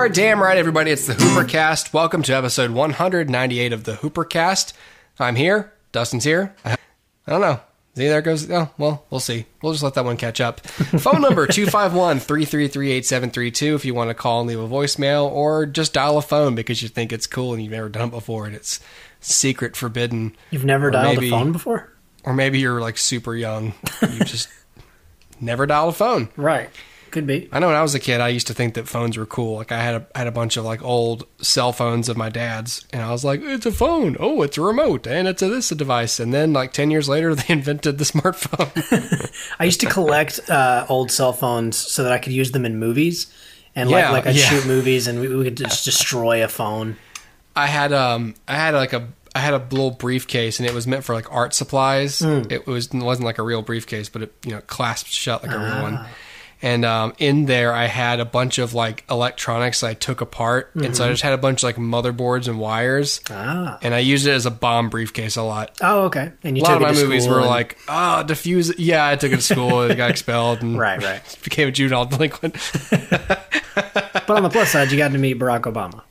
are damn right, everybody. It's the Hoopercast. Welcome to episode 198 of the Hoopercast. I'm here. Dustin's here. I don't know. See, there goes. Oh, well, we'll see. We'll just let that one catch up. Phone number 251 333 8732 if you want to call and leave a voicemail, or just dial a phone because you think it's cool and you've never done it before and it's secret, forbidden. You've never Or dialed maybe- a phone before? Or maybe you're like super young. You just never dialed a phone. Right. Could be. I know when I was a kid, I used to think that phones were cool. Like I had a had a bunch of like old cell phones of my dad's, and I was like, "It's a phone. Oh, it's a remote, and it's a this device." And then like ten years later, they invented the smartphone. I used to collect uh, old cell phones so that I could use them in movies. And Yeah, like, like I'd yeah. shoot movies and we, we could just destroy a phone. I had um I had like a I had a little briefcase, and it was meant for like art supplies. It was it wasn't like a real briefcase, but it you know clasped shut like a real one. And um, in there, I had a bunch of like electronics I took apart, and so I just had a bunch of like motherboards and wires. Ah. and I used it as a bomb briefcase a lot. Oh, okay. And you A lot of my movies were and- like, ah, diffuse. Yeah, I took it to school and got expelled and Right, right. became a juvenile delinquent. But on the plus side, you got to meet Barack Obama.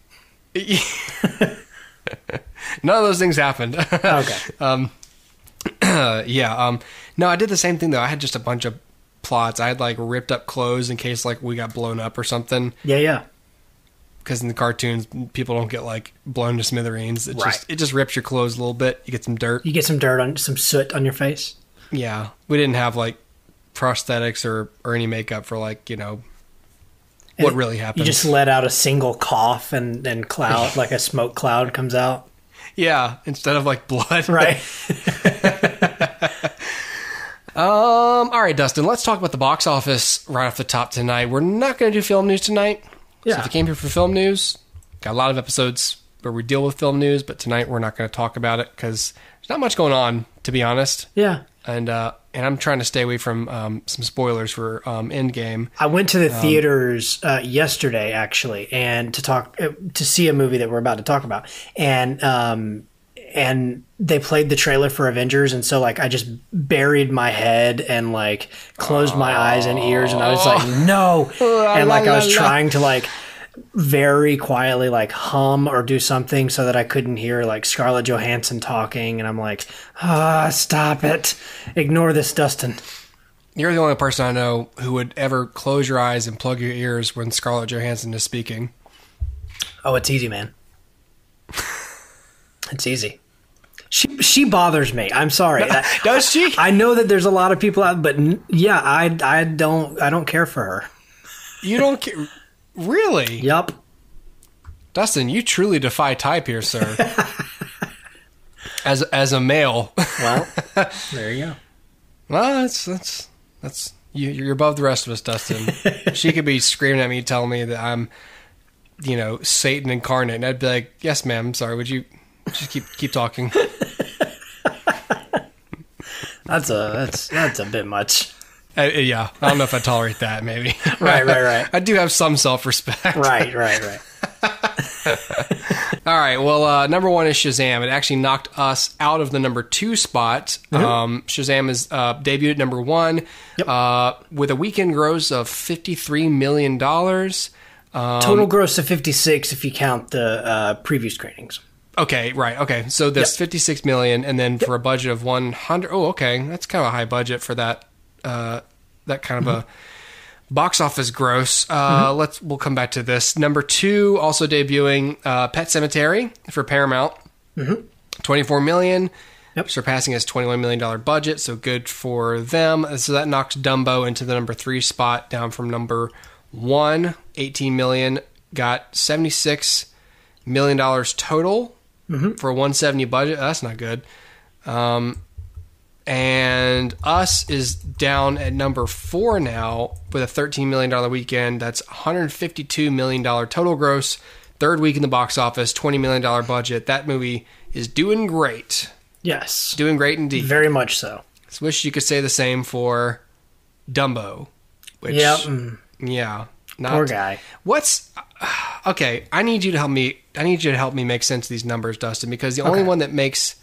None of those things happened. Okay. Uh, yeah. Um, no, I did the same thing though. I had just a bunch of plots. I had like ripped up clothes in case like we got blown up or something. Yeah, yeah. Because in the cartoons, people don't get like blown to smithereens. It Right. just it just rips your clothes a little bit. You get some dirt. You get some dirt on some soot on your face. Yeah, we didn't have like prosthetics or or any makeup for like you know what And really happened. You just let out a single cough and and cloud like a smoke cloud comes out. yeah, instead of like blood. Right. Um. All right, Dustin. Let's talk about the box office right off the top tonight. We're not going to do film news tonight. So Yeah. if you came here for film news, got a lot of episodes where we deal with film news, but tonight we're not going to talk about it because there's not much going on, to be honest. yeah. And uh, and I'm trying to stay away from um, some spoilers for um, Endgame. I went to the Um, theaters uh, yesterday, actually, and to talk uh, to see a movie that we're about to talk about, and um, and they played the trailer for Avengers, and so like I just buried my head and like closed my eyes and ears, and I was like, no, and like I was trying to like very quietly like hum or do something so that I couldn't hear like Scarlett Johansson talking, and I'm like, ah, stop it, ignore this, Dustin. You're the only person I know who would ever close your eyes and plug your ears when Scarlett Johansson is speaking. Oh, it's easy, man. it's easy. She she bothers me. I'm sorry. Does she? I know that there's a lot of people out, but yeah, I I don't I don't care for her. You don't care. Really? Yup. Dustin, you truly defy type here, sir. as as a male, Well, there you go. well, that's that's that's you, you're above the rest of us, Dustin. she could be screaming at me, telling me that I'm, you know, Satan incarnate, and I'd be like, "Yes, ma'am. I'm sorry. Would you just keep keep talking?" That's a that's that's a bit much. Uh, yeah, I don't know if I tolerate that. Maybe. Right, right, right. I do have some self respect. Right, right, right. All right. Well, uh, number one is Shazam. It actually knocked us out of the number two spot. Um, Shazam is uh, debuted at number one Yep. uh, with a weekend gross of fifty-three million dollars. Total gross of 56 if you count the uh, preview screenings. Okay, right. Okay, so there's fifty-six million, and then for a budget of one hundred. Oh, okay, that's kind of a high budget for that. Uh, that kind of a box office gross. Uh, Let's we'll come back to this. Number two, also debuting, uh, Pet Sematary for Paramount. Twenty-four million. Yep. Surpassing his $21 million budget, so good for them. So that knocks Dumbo into the number three spot, down from number one, 18 million. Got $76 million total for a 170 budget. That's not good. Um, and Us is down at number four now with a $13 million weekend. That's $152 million total gross. Third week in the box office, $20 million budget. That movie is doing great. Yes. Doing great indeed. Very much so. Just wish you could say the same for Dumbo. Which, Yep. mm, Yeah. Not, Poor guy. What's okay? I need you to help me. I need you to help me make sense of these numbers, Dustin, because the only one that makes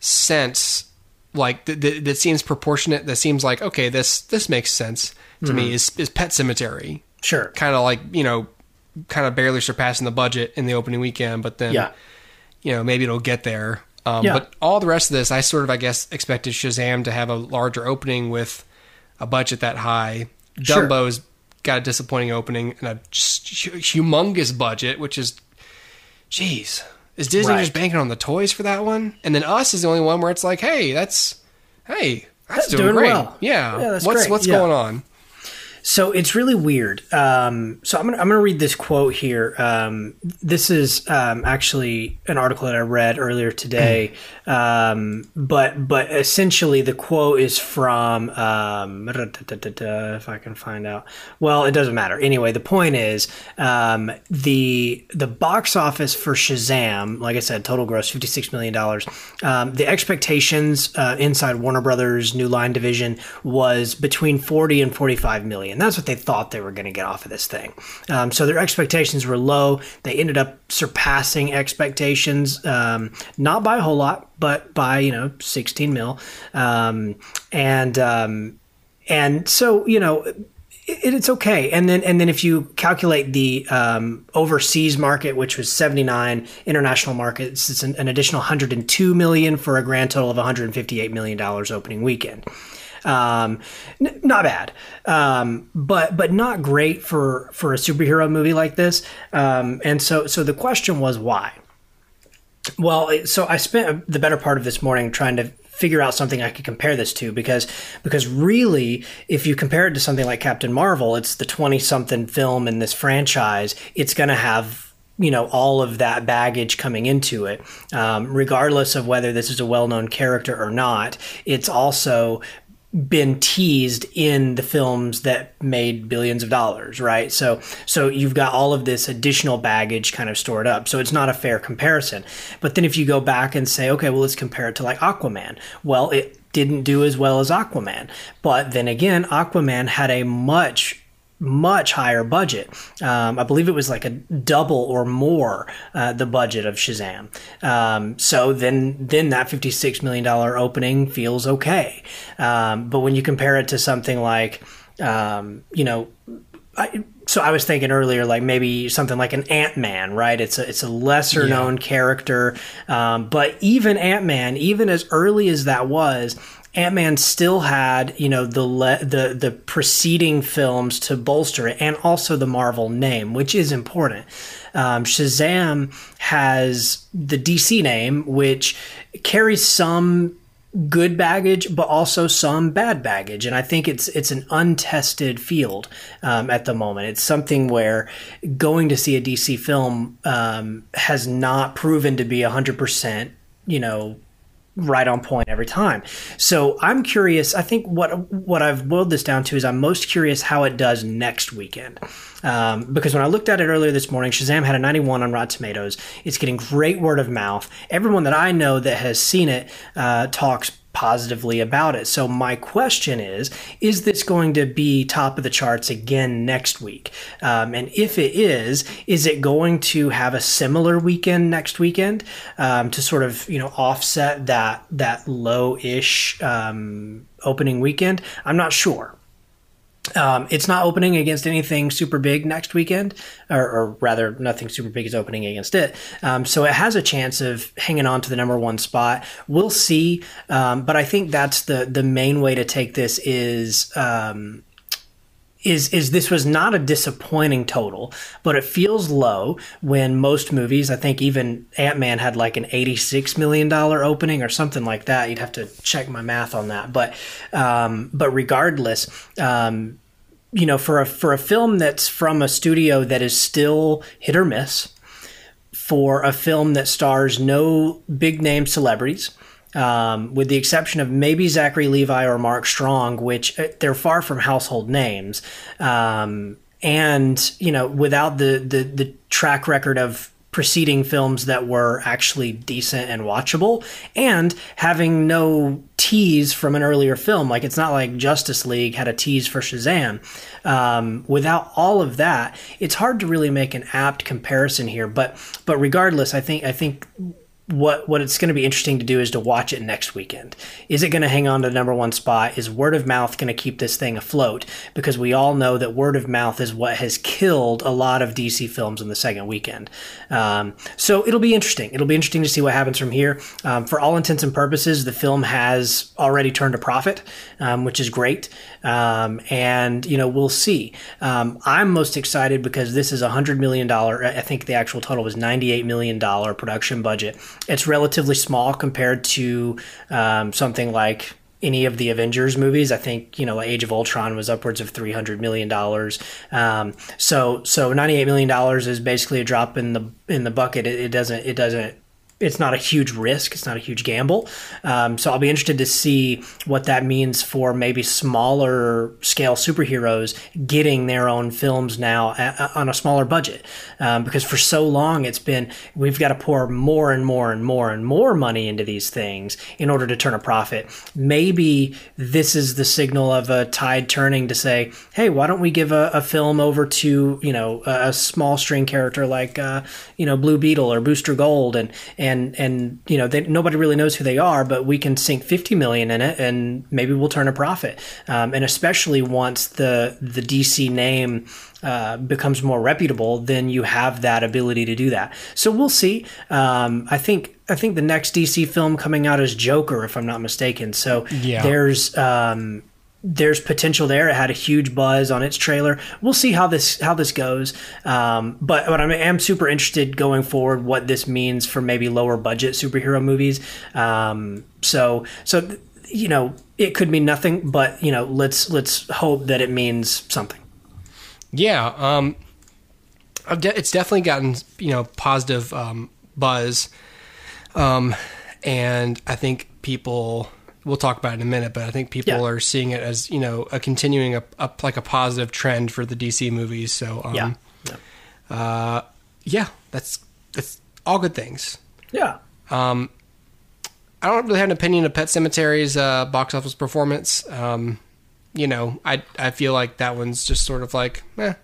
sense, like that, that, that seems proportionate, that seems like okay, this this makes sense to Mm-hmm. me is is Pet Sematary. Sure. Kind of like you know kind of barely surpassing the budget in the opening weekend, but then Yeah. you know maybe it'll get there. Um, Yeah. But all the rest of this, I sort of I guess expected Shazam to have a larger opening with a budget that high. Sure. Got a disappointing opening and a humongous budget, which is, jeez, is Disney Right. just banking on the toys for that one? And then Us is the only one where it's like, hey, that's hey, that's, That's doing, doing great. well. Yeah, Yeah, what's great. what's Yeah. going on? So it's really weird. Um, so I'm gonna I'm gonna read this quote here. Um, this is um, actually an article that I read earlier today. um, but but essentially the quote is from um, if I can find out. Well, it doesn't matter. Anyway, the point is um, the the box office for Shazam, like I said, total gross fifty six million dollars. Um, the expectations uh, inside Warner Brothers New Line division was between forty and forty five million. That's what they thought they were going to get off of this thing. Um, so their expectations were low. They ended up surpassing expectations, um, not by a whole lot, but by you know sixteen mil, um, and um, and so you know it, it's okay and then and then if you calculate the um, overseas market which was 79 international markets it's an, an additional 102 million for a grand total of 158 million dollars opening weekend um, n- not bad um, but but not great for for a superhero movie like this um, and so so the question was why well, so I spent the better part of this morning trying to figure out something I could compare this to because because really, if you compare it to something like Captain Marvel, it's the twenty something film in this franchise. It's going to have you know all of that baggage coming into it, um, regardless of whether this is a well known character or not. It's also been teased in the films that made billions of dollars, right? So so you've got all of this additional baggage kind of stored up. So it's not a fair comparison. But then if you go back and say, okay, well let's compare it to like Aquaman. Well, it didn't do as well as Aquaman. But then again, Aquaman had a much much higher budget. Um, I believe it was like a double or more uh, the budget of Shazam. Um, so then, then that fifty-six million dollar opening feels okay. Um, but when you compare it to something like, um, you know, I, so I was thinking earlier, like maybe something like an Ant Man, right? It's a it's a lesser known character, um, but even Ant Man, even as early as that was, Ant Man still had you know the le- the the preceding films to bolster it, and also the Marvel name, which is important. Um, Shazam has the DC name, which carries some good baggage, but also some bad baggage. And I think it's it's an untested field um, at the moment. It's something where going to see a DC film um, has not proven to be hundred percent, you know, right on point every time. So I'm curious. I think what what I've boiled this down to is I'm most curious how it does next weekend. Um, because when I looked at it earlier this morning, Shazam had a 91 on Rotten Tomatoes. It's getting great word of mouth. Everyone that I know that has seen it uh, talks positively about it. So my question is: Is this going to be top of the charts again next week? Um, and if it is, is it going to have a similar weekend next weekend um, to sort of you know offset that that low-ish um, opening weekend? I'm not sure. Um, it's not opening against anything super big next weekend, or, or rather, nothing super big is opening against it. Um, so it has a chance of hanging on to the number one spot. We'll see, um, but I think that's the the main way to take this is. Is is this was not a disappointing total, but it feels low when most movies, I think even Ant Man had like an eighty six million dollar opening or something like that. You'd have to check my math on that, but um, but regardless, um, you know, for a for a film that's from a studio that is still hit or miss, for a film that stars no big name celebrities, um, with the exception of maybe Zachary Levi or Mark Strong, which uh, they're far from household names. Um, and you know, without the, the the track record of preceding films that were actually decent and watchable, and having no tease from an earlier film, like it's not like Justice League had a tease for Shazam. Um, without all of that, it's hard to really make an apt comparison here. But but regardless, I think I think what what it's going to be interesting to do is to watch it next weekend. Is it going to hang on to the number one spot? Is word of mouth going to keep this thing afloat? Because we all know that word of mouth is what has killed a lot of DC films in the second weekend. Um, so it'll be interesting. It'll be interesting to see what happens from here. Um, for all intents and purposes, the film has already turned a profit, um, which is great. Um, and you know we'll see. Um, I'm most excited because this is a hundred million dollar. I think the actual total was ninety eight million dollar production budget. It's relatively small compared to um, something like any of the Avengers movies. I think you know Age of Ultron was upwards of three hundred million dollars. Um, so so ninety eight million dollars is basically a drop in the in the bucket. It, it doesn't it doesn't it's not a huge risk. It's not a huge gamble. Um, so I'll be interested to see what that means for maybe smaller scale superheroes getting their own films now on a smaller budget. Um, because for so long it's been we've got to pour more and more and more and more money into these things in order to turn a profit. Maybe this is the signal of a tide turning to say, hey, why don't we give a, a film over to you know a, a small string character like uh, you know Blue Beetle or Booster Gold and, and and and you know they, nobody really knows who they are, but we can sink fifty million in it, and maybe we'll turn a profit. Um, and especially once the the DC name uh, becomes more reputable, then you have that ability to do that. So we'll see. Um, I think I think the next DC film coming out is Joker, if I'm not mistaken. So Yeah. there's um, there's potential there. It had a huge buzz on its trailer. We'll see how this how this goes. Um, but but I am super interested going forward what this means for maybe lower budget superhero movies. Um, so so you know it could mean nothing, but you know let's let's hope that it means something. Yeah, um, de- it's definitely gotten you know positive um, buzz, um, and I think people. We'll talk about it in a minute, but I think people Yeah. are seeing it as you know a continuing up, a like a positive trend for the DC movies. So um, Yeah. Yeah. uh, yeah, that's that's all good things. Yeah. Um, I don't really have an opinion of Pet Sematary's uh, box office performance. Um, you know, I I feel like that one's just sort of like, eh,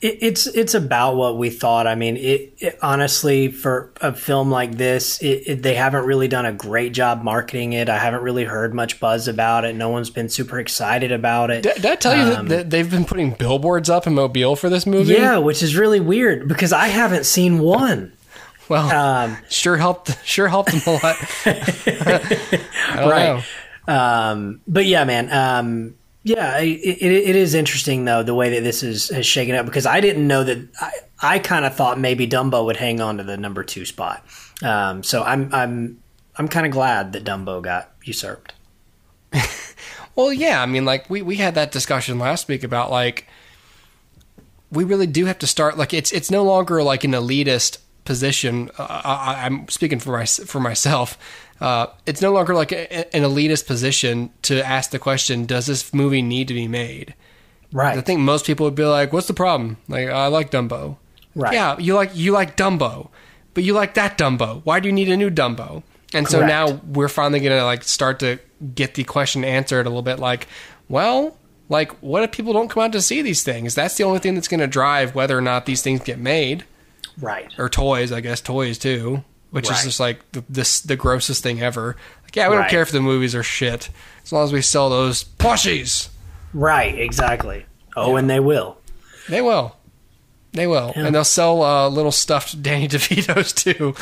It, it's it's about what we thought. I mean, it, it honestly for a film like this, it, they haven't really done a great job marketing it. I haven't really heard much buzz about it. No one's been super excited about it. Did, did I tell you that, that they've been putting billboards up in Mobile for this movie? yeah, which is really weird because I haven't seen one. Well, Um, sure helped. Sure helped them a lot. Right. Um, but yeah, man. Um, yeah, it, it, is interesting though the way that this is has shaken up because I didn't know that. I, I kind of thought maybe Dumbo would hang on to the number two spot. Um, so I'm I'm I'm kind of glad that Dumbo got usurped. Well, yeah. I mean, like we we had that discussion last week about like we really do have to start. Like it's it's no longer like an elitist position. Uh, I, I'm speaking for my for myself. Uh, it's no longer like a, an elitist position to ask the question: Does this movie need to be made? Right. I think most people would be like, "What's the problem?" Like, I like Dumbo. Right. Yeah, you like you like Dumbo, but you like that Dumbo. Why do you need a new Dumbo? And so now we're finally gonna like start to get the question answered a little bit. Like, well, like what if people don't come out to see these things? That's the only thing that's gonna drive whether or not these things get made, right. or toys. I guess toys too, which is just like the, this the grossest thing ever. Like, yeah, we don't care if the movies are shit as long as we sell those plushies. Right. Exactly. Oh, and they will. They will. They will. Yeah. And they'll sell uh, little stuffed Danny DeVito's too.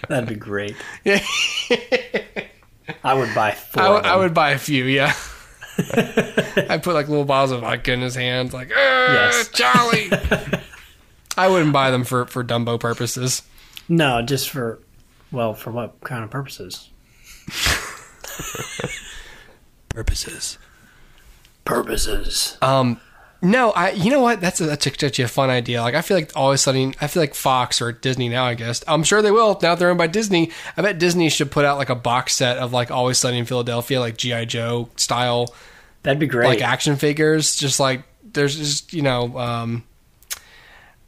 That'd be great. Yeah. I would buy four. I, of would- I would buy a few, yeah. I put like little bottles of vodka in his hands, like, yes. Yes. Charlie. I wouldn't buy them for, for Dumbo purposes. No, just for well, for what kind of purposes? Purposes. Purposes. Um, no, I. You know what? That's a, that's actually a fun idea. Like I feel like always suddenly, I feel like Fox or Disney now. I guess I'm sure they will now. They're owned by Disney. I bet Disney should put out like a box set of like Always Sunny in Philadelphia, like GI Joe style That'd be great. like action figures. Just like there's just you know, um,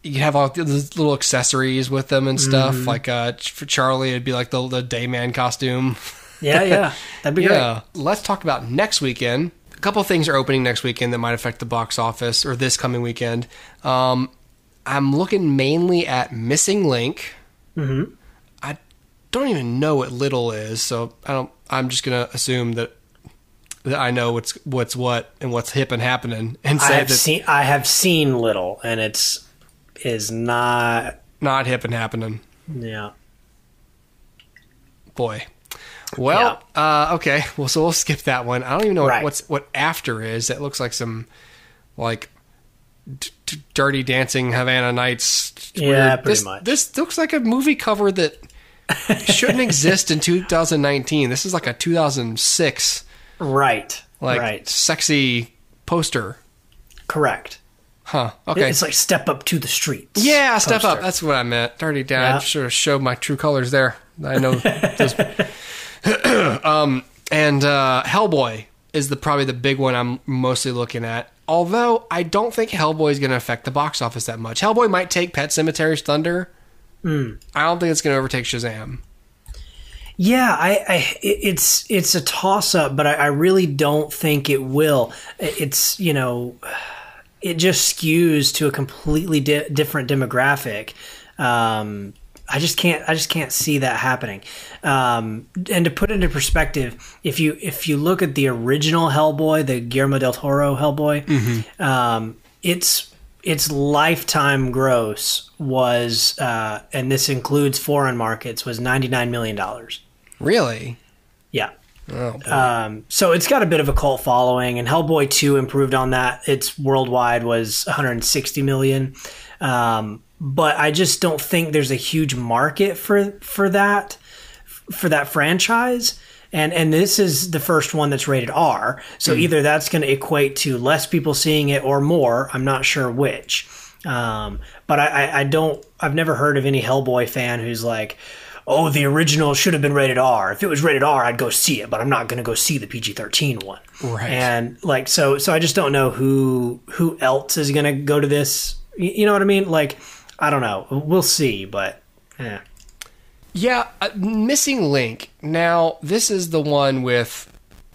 you have all these little accessories with them and stuff. Mm-hmm. Like uh, for Charlie, it'd be like the the Dayman costume. yeah, yeah. That'd be great. Yeah. Let's talk about next weekend. A couple of things are opening next weekend that might affect the box office or this coming weekend. Um, I'm looking mainly at Missing Link, Mm-hmm. I don't even know what little is, so I don't. I'm just gonna assume that that I know what's what's what and what's hip and happening, and I have that seen I have seen Little, and it's is not not hip and happening. yeah. Boy. Well, uh, okay. Well, so we'll skip that one. I don't even know Right. what, what's what after is. It looks like some like d- d- dirty dancing Havana Nights. Yeah, pretty this, much. This looks like a movie cover that shouldn't exist in 2019. This is like a 2006 Right. like right. sexy poster. Correct. Huh. Okay. It's like step up to the streets. yeah, step up. That's what I meant. Dirty Dad. Yeah. I should showed my true colors there. I know. those. um, and uh, Hellboy is the probably the big one I'm mostly looking at. Although I don't think Hellboy is going to affect the box office that much. Hellboy might take Pet Sematary's thunder. Hmm. I don't think it's going to overtake Shazam. Yeah, I, I it's it's a toss up, but I, I really don't think it will. It's you know, it just skews to a completely di- different demographic. Um, I just can't I just can't see that happening. Um, and to put it into perspective, if you if you look at the original Hellboy, the Guillermo del Toro Hellboy, um, it's its lifetime gross was, uh, and this includes foreign markets, was ninety nine million dollars. Really? Yeah. Oh. Um, so it's got a bit of a cult following, and Hellboy 2 improved on that. Its worldwide was 160 million. Um, but I just don't think there's a huge market for for that for that franchise. And and this is the first one that's rated R. So either that's going to equate to less people seeing it or more. I'm not sure which. Um, but I, I, I don't. I've never heard of any Hellboy fan who's like, "Oh, the original should have been rated R. If it was rated R, I'd go see it, but I'm not going to go see the PG-13 one." Right. And like, so so I just don't know who who else is going to go to this. You know what I mean? Like, I don't know. We'll see, but eh. yeah. Uh, missing link. Now this is the one with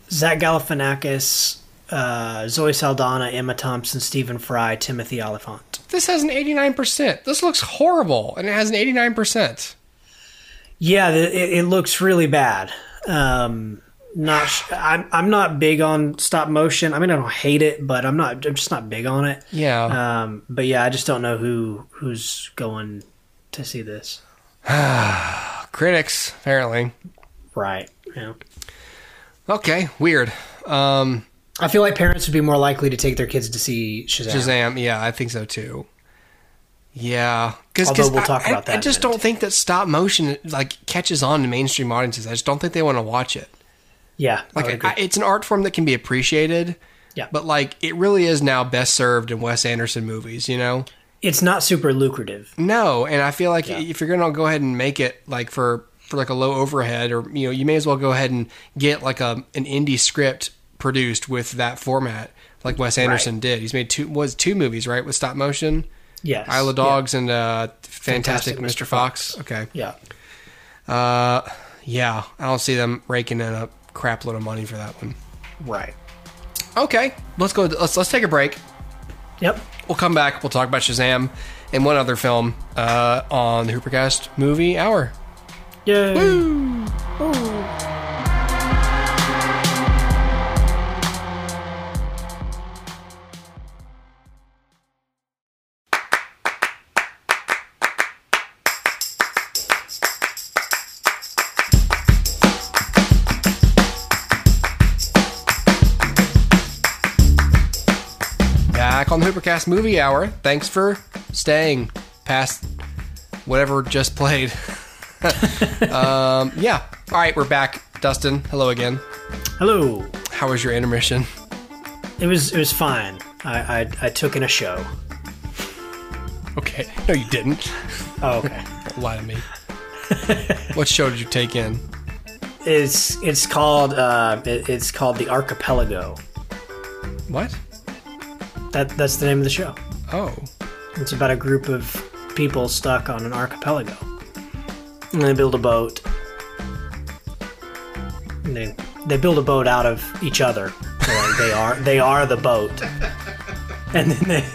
Zach Galifianakis, uh, Zoe Saldana, Emma Thompson, Stephen Fry, Timothy Olyphant. this has an 89%. This looks horrible, and it has an 89%. Yeah, it, it looks really bad. Um, not, sh- I'm, I'm not big on stop motion. I mean, I don't hate it, but I'm not. I'm just not big on it. Yeah. Um, but yeah, I just don't know who who's going to see this. Critics, apparently. Right. Yeah. Okay, weird. Um, I feel like parents would be more likely to take their kids to see Shazam. Shazam, yeah, I think so too. Yeah, because we'll talk about I, that I just in a minute. don't think that stop motion like catches on to mainstream audiences. I just don't think they want to watch it. Yeah. I Like, agree. I, it's an art form that can be appreciated. Yeah. but like it really is now best served in Wes Anderson movies. You know. it's not super lucrative. No, and I feel like Yeah. if you're gonna go ahead and make it like for for like a low overhead, or you know, you may as well go ahead and get like a an indie script produced with that format, like Wes Anderson did. He's made two was two movies right with stop motion, Yes. Isle of Dogs and uh, Fantastic, Fantastic Mr. Mr. Fox. Okay, Yeah. uh, yeah, I don't see them raking in a crap load of money for that one. Right. Okay, let's go. Let's let's take a break. Yep. We'll come back. We'll talk about Shazam and one other film uh, on the Hoopercast Movie Hour. Yay. Back on the Hoopercast Movie Hour. Thanks for staying past whatever just played. um, yeah. All right, we're back. Dustin, hello again. Hello. How was your intermission? It was it was fine. I I, I took in a show. Okay. No, you didn't. Oh, okay. Lie to me. what show did you take in? it's it's called uh, it, it's called the Archipelago. What? That that's the name of the show. Oh. It's about a group of people stuck on an archipelago, and they build a boat. And they they build a boat out of each other. So like they are they are the boat, and then they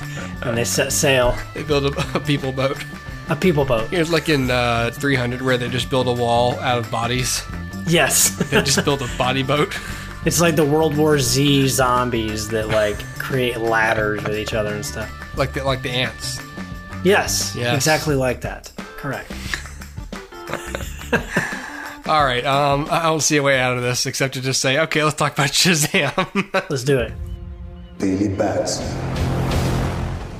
and they set sail. They build a, a people boat. A people boat. It's like in uh, 300 where they just build a wall out of bodies. Yes. They just build a body boat. it's like the World War Z zombies that like create ladders with each other and stuff. like the, like the ants. Yes. Yes. Exactly like that. Correct. All right, um, I don't see a way out of this except to just say, okay, let's talk about Shazam. Let's do it. Billy Batson.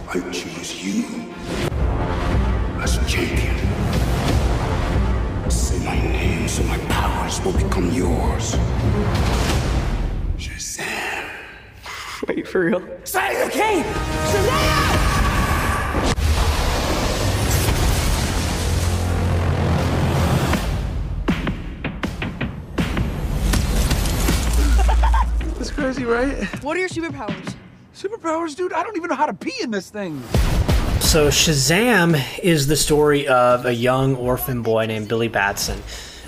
I choose you as a champion. Say my name so my powers will become yours. Shazam. Wait, for real? Say the king! Shazam! That's crazy, right? What are your superpowers? Superpowers, dude. I don't even know how to pee in this thing. So Shazam is the story of a young orphan boy named Billy Batson.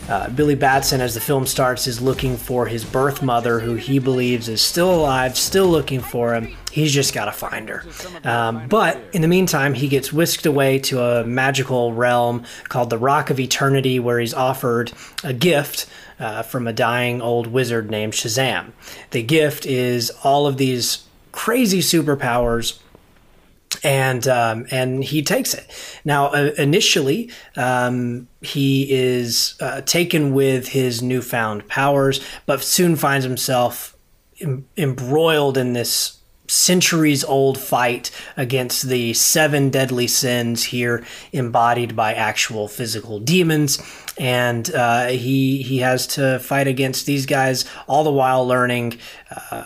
Uh, Billy Batson, as the film starts, is looking for his birth mother, who he believes is still alive, still looking for him. He's just got to find her. Um, but in the meantime, he gets whisked away to a magical realm called the Rock of Eternity, where he's offered a gift uh, from a dying old wizard named Shazam. The gift is all of these crazy superpowers and um, and he takes it. Now, uh, initially, um, he is uh, taken with his newfound powers, but soon finds himself em- embroiled in this centuries old fight against the seven deadly sins here embodied by actual physical demons and uh, he he has to fight against these guys all the while learning uh,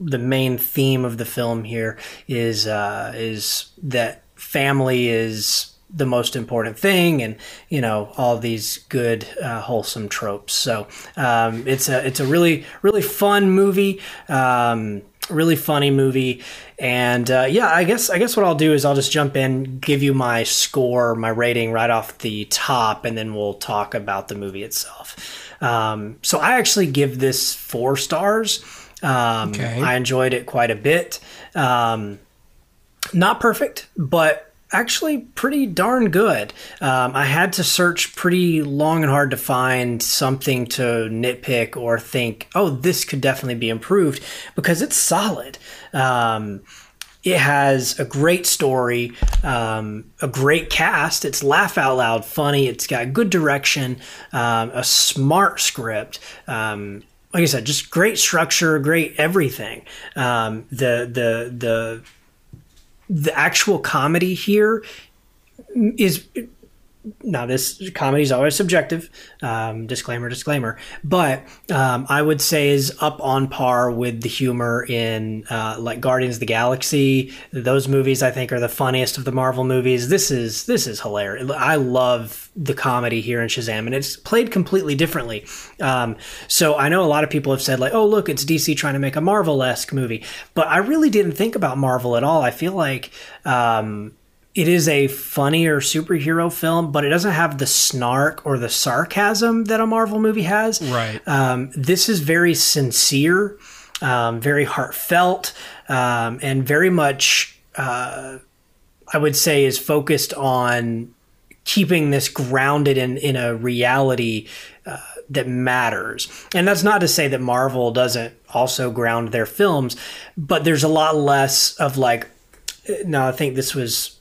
the main theme of the film here is uh, is that family is the most important thing, and you know all these good uh, wholesome tropes. So um, it's a it's a really really fun movie. Um, really funny movie and uh, yeah i guess i guess what i'll do is i'll just jump in give you my score my rating right off the top and then we'll talk about the movie itself um, so i actually give this four stars um, Okay. I enjoyed it quite a bit. Um, not perfect, but actually pretty darn good. Um, I had to search pretty long and hard to find something to nitpick or think, oh, this could definitely be improved because it's solid. Um, it has a great story, um, a great cast. It's laugh out loud funny. It's got good direction, um, a smart script. Like I said, just great structure, great everything. Um, the the the the actual comedy here is now this comedy is always subjective. Um, disclaimer disclaimer. But um, i would say is up on par with the humor in uh, like guardians of the galaxy. Those movies i think are the funniest of the marvel movies. This is this is hilarious. I love the comedy here in shazam and it's played completely differently. Um, so i know a lot of people have said like oh look it's dc trying to make a marvel-esque movie. But i really didn't think about marvel at all. I feel like um, it is a funnier superhero film, but it doesn't have the snark or the sarcasm that a Marvel movie has. Right. Um, this is very sincere, um, very heartfelt, um, and very much, uh, I would say, is focused on keeping this grounded in in a reality uh, that matters. And that's not to say that Marvel doesn't also ground their films, but there's a lot less of like. No, I think this was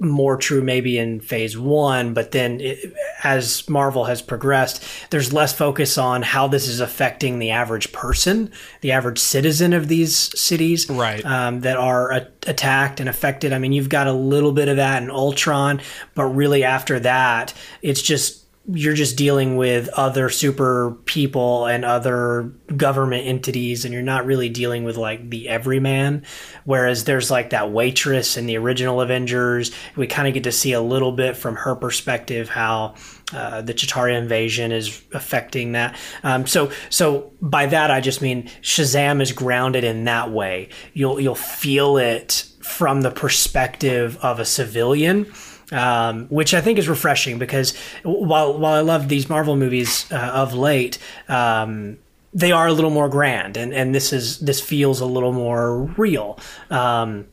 more true maybe in phase one, but then it, as Marvel has progressed, there's less focus on how this is affecting the average person, the average citizen of these cities, Right. Um, that are a- attacked and affected. I mean, you've got a little bit of that in Ultron, but really after that, it's just you're just dealing with other super people and other government entities and you're not really dealing with like the everyman whereas there's like that waitress in the original avengers we kind of get to see a little bit from her perspective how uh, the Chitauri invasion is affecting that. Um, so, so by that I just mean Shazam is grounded in that way. You'll you'll feel it from the perspective of a civilian um, which I think is refreshing because while while I love these Marvel movies uh, of late, um, they are a little more grand, and, and this is this feels a little more real. Um,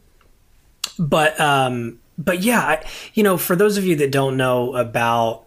but um, but yeah, I, you know, for those of you that don't know about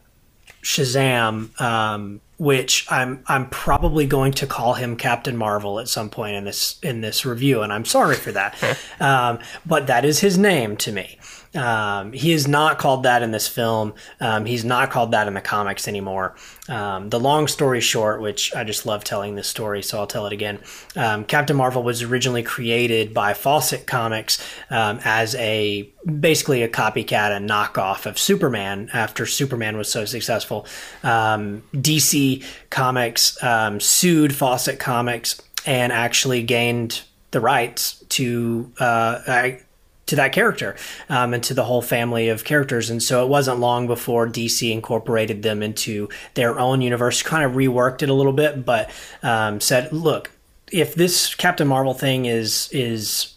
Shazam, um, which I'm I'm probably going to call him Captain Marvel at some point in this in this review, and I'm sorry for that, um, but that is his name to me. Um, he is not called that in this film. Um, he's not called that in the comics anymore. Um, the long story short, which I just love telling this story, so I'll tell it again. Um, Captain Marvel was originally created by Fawcett Comics um, as a basically a copycat, a knockoff of Superman after Superman was so successful. Um, DC Comics sued Fawcett Comics and actually gained the rights to uh, to that character um, and to the whole family of characters. And so it wasn't long before DC incorporated them into their own universe, kind of reworked it a little bit, but um, said, look, if this Captain Marvel thing is is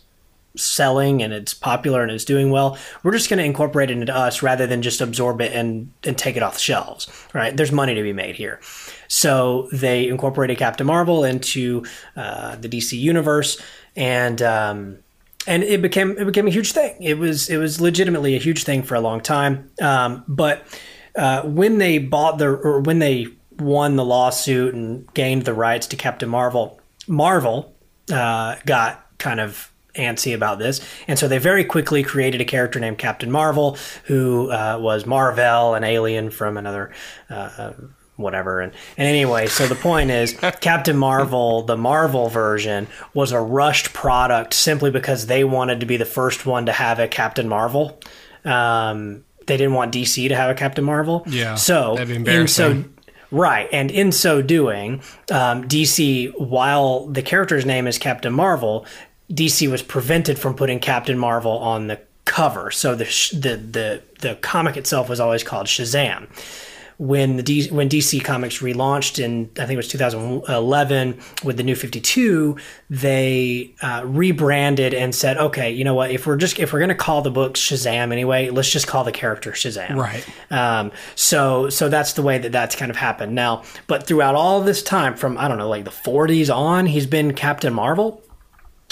selling and it's popular and it's doing well, we're just going to incorporate it into us rather than just absorb it and, and take it off the shelves, right? There's money to be made here. So they incorporated Captain Marvel into uh, the DC universe and um, and it became it became a huge thing. It was it was legitimately a huge thing for a long time. Um, but uh, when they bought the or when they won the lawsuit and gained the rights to Captain Marvel, Marvel uh, got kind of antsy about this, and so they very quickly created a character named Captain Marvel, who uh, was Mar-Vell, an alien from another uh, whatever. And, and anyway, so the point is Captain Marvel, the Marvel version, was a rushed product simply because they wanted to be the first one to have a Captain Marvel. Um, they didn't want DC to have a Captain Marvel. Yeah, So in so. Right, and in so doing, um, DC, while the character's name is Captain Marvel, DC was prevented from putting Captain Marvel on the cover. So the sh- the the the comic itself was always called Shazam. When the D- when DC Comics relaunched in I think it was 2011 with the New 52, they uh, rebranded and said, okay, you know what? If we're just if we're going to call the book Shazam anyway, let's just call the character Shazam. Right. Um, so so that's the way that that's kind of happened now. But throughout all this time, from I don't know, like the 40s on, he's been Captain Marvel.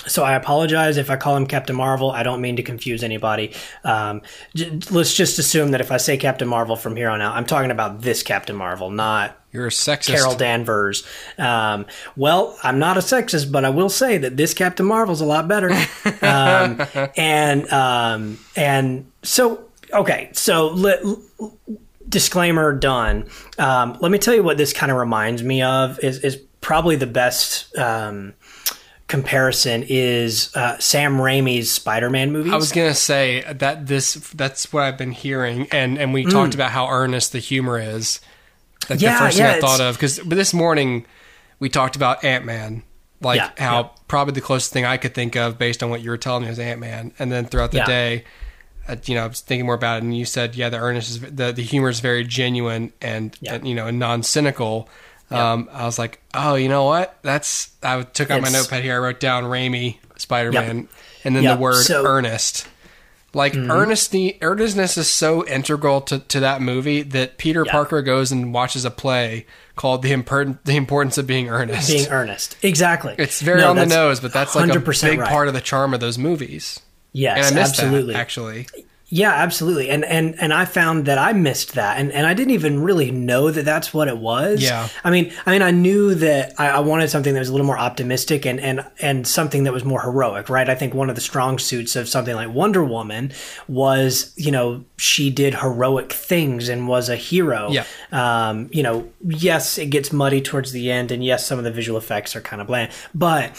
So I apologize if I call him Captain Marvel. I don't mean to confuse anybody. Um, j- let's just assume that if I say Captain Marvel from here on out, I'm talking about this Captain Marvel, not You're a sexist. Carol Danvers. Um, well, I'm not a sexist, but I will say that this Captain Marvel's a lot better. Um, and um, and so okay, so let, disclaimer done. Um, let me tell you what this kind of reminds me of is is probably the best. Um, comparison is uh, Sam Raimi's Spider-Man movies. I was gonna say that this that's what I've been hearing, and and Mm. we talked about how earnest the humor is. That's Yeah, the first yeah, thing I thought of because this morning we talked about Ant Man, like Yeah, how probably the closest thing I could think of based on what you were telling me was Ant Man, and then throughout the day. Uh, you know, I was thinking more about it, and you said, "Yeah, the earnest is the the humor is very genuine and, and you know, and non cynical." Um, I was like, "Oh, you know what? That's." I took out my notepad here. I wrote down Raimi Spider Man, and then Yep, the word so- earnest. Like Mm-hmm. earnesty, earnestness is so integral to, to that movie that Peter Yeah. Parker goes and watches a play called "The Important The Importance of Being Earnest." being earnest. Exactly. it's very No, on the nose, but that's like a 100% big right. part of the charm of those movies. Yes, And I absolutely. that actually. Yeah, absolutely. And and and I found that I missed that, and and I didn't even really know that that's what it was. Yeah. I mean, I mean, I knew that I, I wanted something that was a little more optimistic and and and something that was more heroic, right? I think one of the strong suits of something like Wonder Woman was, you know, she did heroic things and was a hero. Yeah. Um, you know, yes, it gets muddy towards the end, and yes, some of the visual effects are kind of bland, but.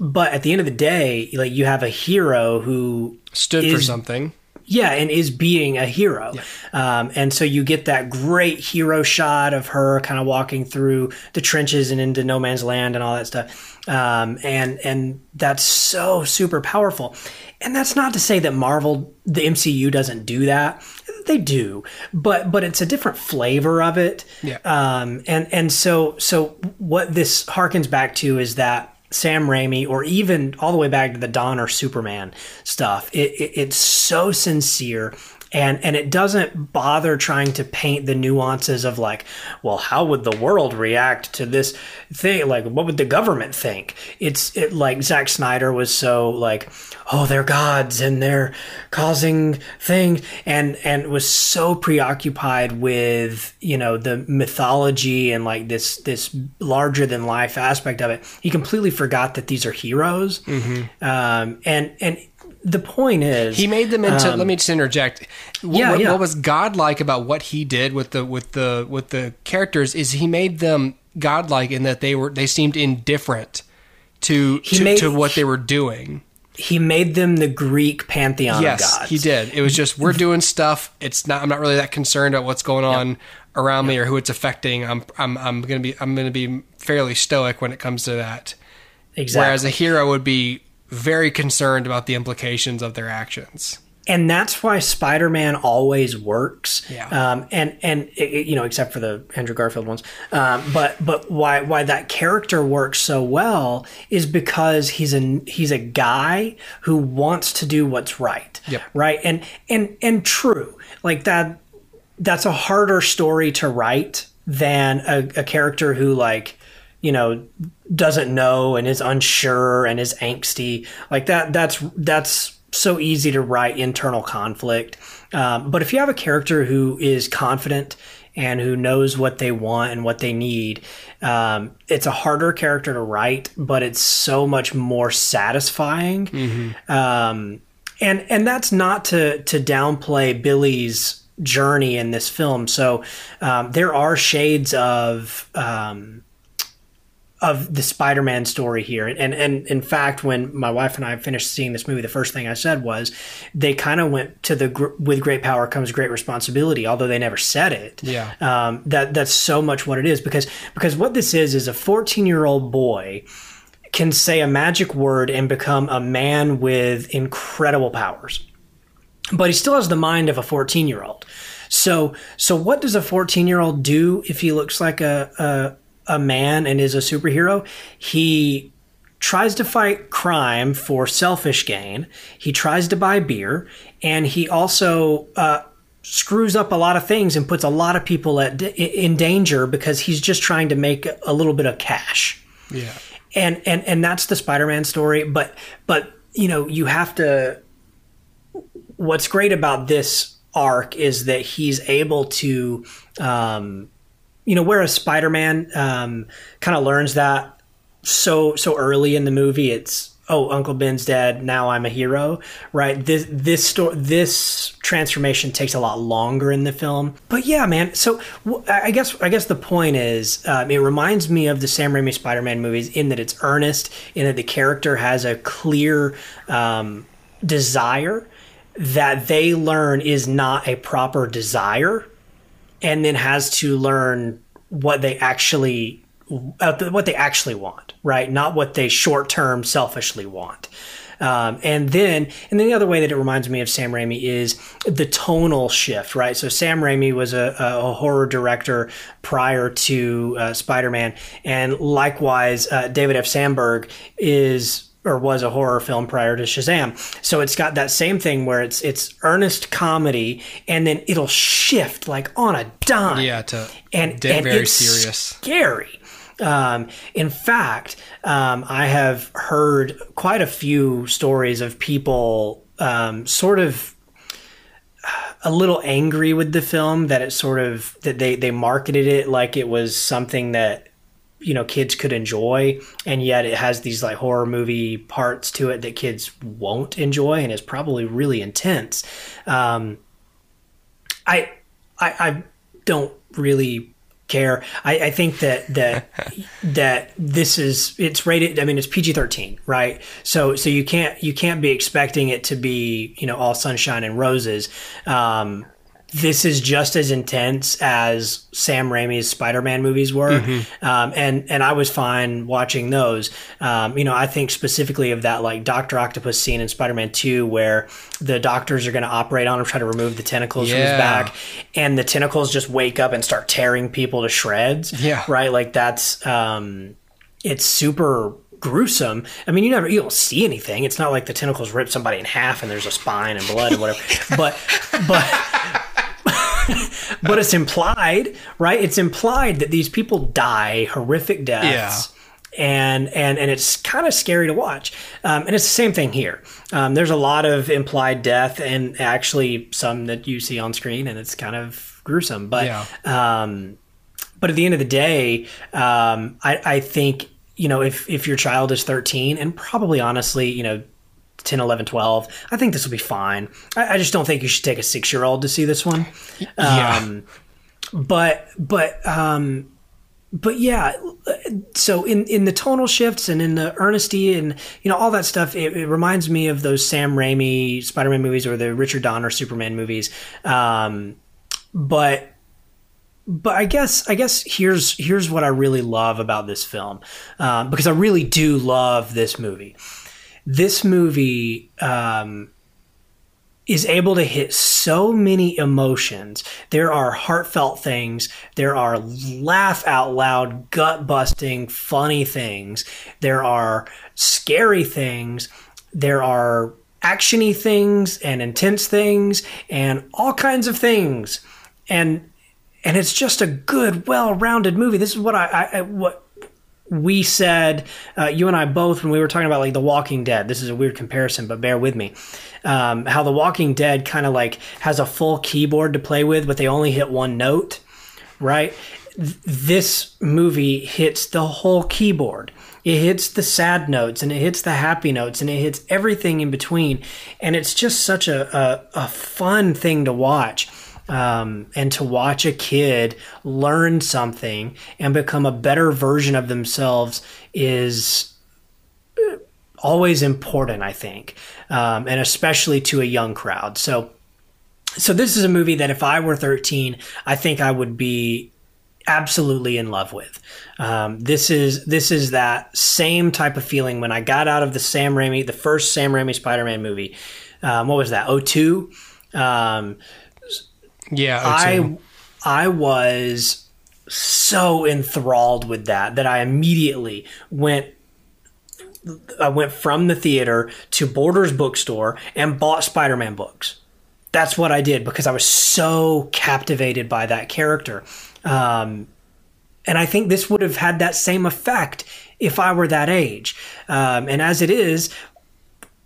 But at the end of the day, like you have a hero who Stood for something. Yeah, and is being a hero. Um, and so you get that great hero shot of her kind of walking through the trenches and into no man's land and all that stuff. Um, and and that's so super powerful. And that's not to say that Marvel, the MCU, doesn't do that. They do, but but it's a different flavor of it. Yeah. Um, and and so so what this harkens back to is that Sam Raimi, or even all the way back to the Donner Superman stuff, it, it, it's so sincere and and it doesn't bother trying to paint the nuances of like well how would the world react to this thing? Like what would the government think? It's it like Zack Snyder was so like oh they're gods and they're causing things and and was so preoccupied with you know the mythology and like this this larger than life aspect of it. He completely forgot that these are heroes. Um, and and the point is He made them into. let um, me just interject. What, yeah, what, yeah. what was godlike about what he did with the with the with the characters is he made them godlike in that they were they seemed indifferent to to, made- to what they were doing. he made them the Greek pantheon yes, of gods he did. It was just we're doing stuff. It's not. I'm not really that concerned about what's going on around me or who it's affecting. I'm I'm I'm gonna be I'm gonna be fairly stoic when it comes to that. exactly Whereas a hero would be very concerned about the implications of their actions. and that's why Spider-Man always works. Yeah. Um, and and it, you know, except for the Andrew Garfield ones. Um, but but why why that character works so well is because he's a he's a guy who wants to do what's right. Yep. Right. And and and true. Like that. That's a harder story to write than a, a character who like you know doesn't know and is unsure and is angsty like that that's that's so easy to write internal conflict. Um, but if you have a character who is confident and who knows what they want and what they need um, it's a harder character to write but it's so much more satisfying. Um, and and that's not to to downplay Billy's journey in this film. So um, there are shades of um, of the Spider-Man story here, and and in fact, when my wife and I finished seeing this movie, the first thing I said was they kind of went to the gr- with great power comes great responsibility, although they never said it. Yeah. um, that that's so much what it is because because what this is is a 14 year old boy can say a magic word and become a man with incredible powers. But he still has the mind of a 14 year old. So, so what does a 14 year old do if he looks like a, a, a man and is a superhero? He tries to fight crime for selfish gain. He tries to buy beer and he also, uh, screws up a lot of things and puts a lot of people at in danger because he's just trying to make a little bit of cash Yeah. and and and that's the Spider-Man story. But but you know you have to. What's great about this arc is that he's able to, um, you know, whereas Spider-Man um, kind of learns that so so early in the movie, it's oh Uncle Ben's dead, now I'm a hero, right? This this story this transformation takes a lot longer in the film, but yeah, man. So I guess I guess the point is, um, it reminds me of the Sam Raimi Spider-Man movies in that it's earnest, in that the character has a clear um, desire that they learn is not a proper desire and then has to learn what they actually uh, what they actually want, right? Not what they short term selfishly want. Um, and then, and then the other way that it reminds me of Sam Raimi is the tonal shift, right? So Sam Raimi was a, a horror director prior to uh, Spider Man, and likewise, uh, David F. Sandberg is or was a horror film prior to Shazam. So it's got that same thing where it's it's earnest comedy, and then it'll shift like on a dime Yeah. To and, and very it's serious. scary. Um, in fact, um, I have heard quite a few stories of people um, sort of a little angry with the film that it sort of that they they marketed it like it was something that you know kids could enjoy and yet it has these like horror movie parts to it that kids won't enjoy and is probably really intense um, I, I I don't really care. I, I think that that that this is it's rated. I mean, it's PG thirteen, right? So so you can't you can't be expecting it to be you know all sunshine and roses. Um, this is just as intense as Sam Raimi's Spider-Man movies were, um, and and I was fine watching those. Um, you know, I think specifically of that like Doctor Octopus scene in Spider-Man Two, where the doctors are going to operate on him, try to remove the tentacles from his back, and the tentacles just wake up and start tearing people to shreds. Yeah. right. Like that's um, it's super gruesome. I mean, you never you don't see anything. It's not like the tentacles rip somebody in half and there's a spine and blood and whatever. but but but it's implied, right? It's implied that these people die horrific deaths. And, and and it's kind of scary to watch, um, and it's the same thing here. Um, there's a lot of implied death, and actually some that you see on screen, and it's kind of gruesome. But Yeah. um, but at the end of the day, um, I, I think you know if if your child is 13 and probably honestly you know 10 11 12 i think this will be fine i, I just don't think you should take a six year old to see this one Yeah. um, but but um but yeah so in in the tonal shifts and in the earnesty and you know all that stuff it, it reminds me of those sam raimi spider-man movies or the richard donner superman movies um but but I guess I guess here's here's what I really love about this film um, because I really do love this movie. This movie um, is able to hit so many emotions. There are heartfelt things. There are laugh out loud, gut busting, funny things. There are scary things. There are actiony things and intense things and all kinds of things. And and it's just a good, well-rounded movie. This is what I, I, I what we said, uh, you and I both, when we were talking about like The Walking Dead. This is a weird comparison, but bear with me. Um, how The Walking Dead kind of like has a full keyboard to play with, but they only hit one note, right? Th- This movie hits the whole keyboard. It hits the sad notes and it hits the happy notes and it hits everything in between. And it's just such a, a, a fun thing to watch um, and to watch a kid learn something and become a better version of themselves is uh, always important, I think, um, and especially to a young crowd. So, so this is a movie that if I were 13, I think I would be absolutely in love with. Um, this is this is that same type of feeling when I got out of the Sam Raimi, the first Sam Raimi Spider-Man movie. Um, what was that? 02? Yeah, I I was so enthralled with that that I immediately went I went from the theater to Borders bookstore and bought Spider-Man books. That's what I did because I was so captivated by that character. Um, and I think this would have had that same effect if I were that age. Um, and as it is,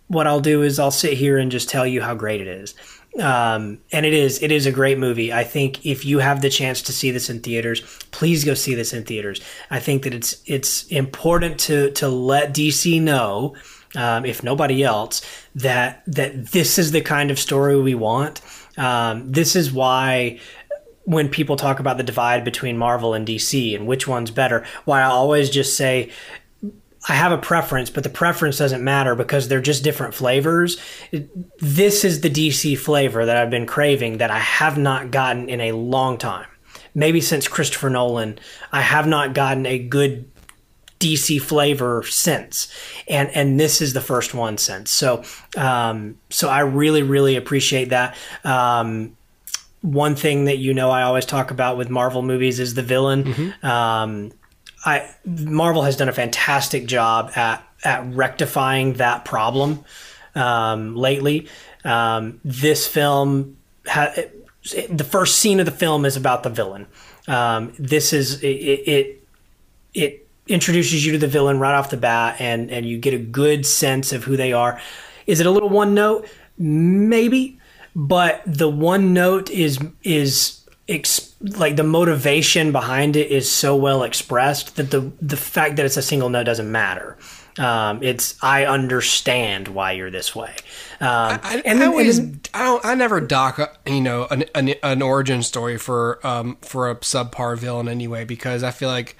what I'll do is I'll sit here and just tell you how great it is. Um, and it is it is a great movie. I think if you have the chance to see this in theaters, please go see this in theaters. I think that it's it's important to to let DC know, um, if nobody else, that that this is the kind of story we want. Um, this is why when people talk about the divide between Marvel and DC and which one's better, why I always just say I have a preference, but the preference doesn't matter because they're just different flavors. This is the DC flavor that I've been craving that I have not gotten in a long time. Maybe since Christopher Nolan, I have not gotten a good DC flavor since, and and this is the first one since. So um, so I really really appreciate that. Um, one thing that you know I always talk about with Marvel movies is the villain. Um, I Marvel has done a fantastic job at at rectifying that problem um, lately. Um, this film, ha- the first scene of the film is about the villain. Um, this is it, it. It introduces you to the villain right off the bat, and and you get a good sense of who they are. Is it a little one note? Maybe, but the one note is is ex- like the motivation behind it is so well expressed that the the fact that it's a single note doesn't matter. Um, it's I understand why you're this way. Um, I, and I then- always, I don't, I never doc, a, you know, an, an an origin story for um for a subpar villain anyway because I feel like,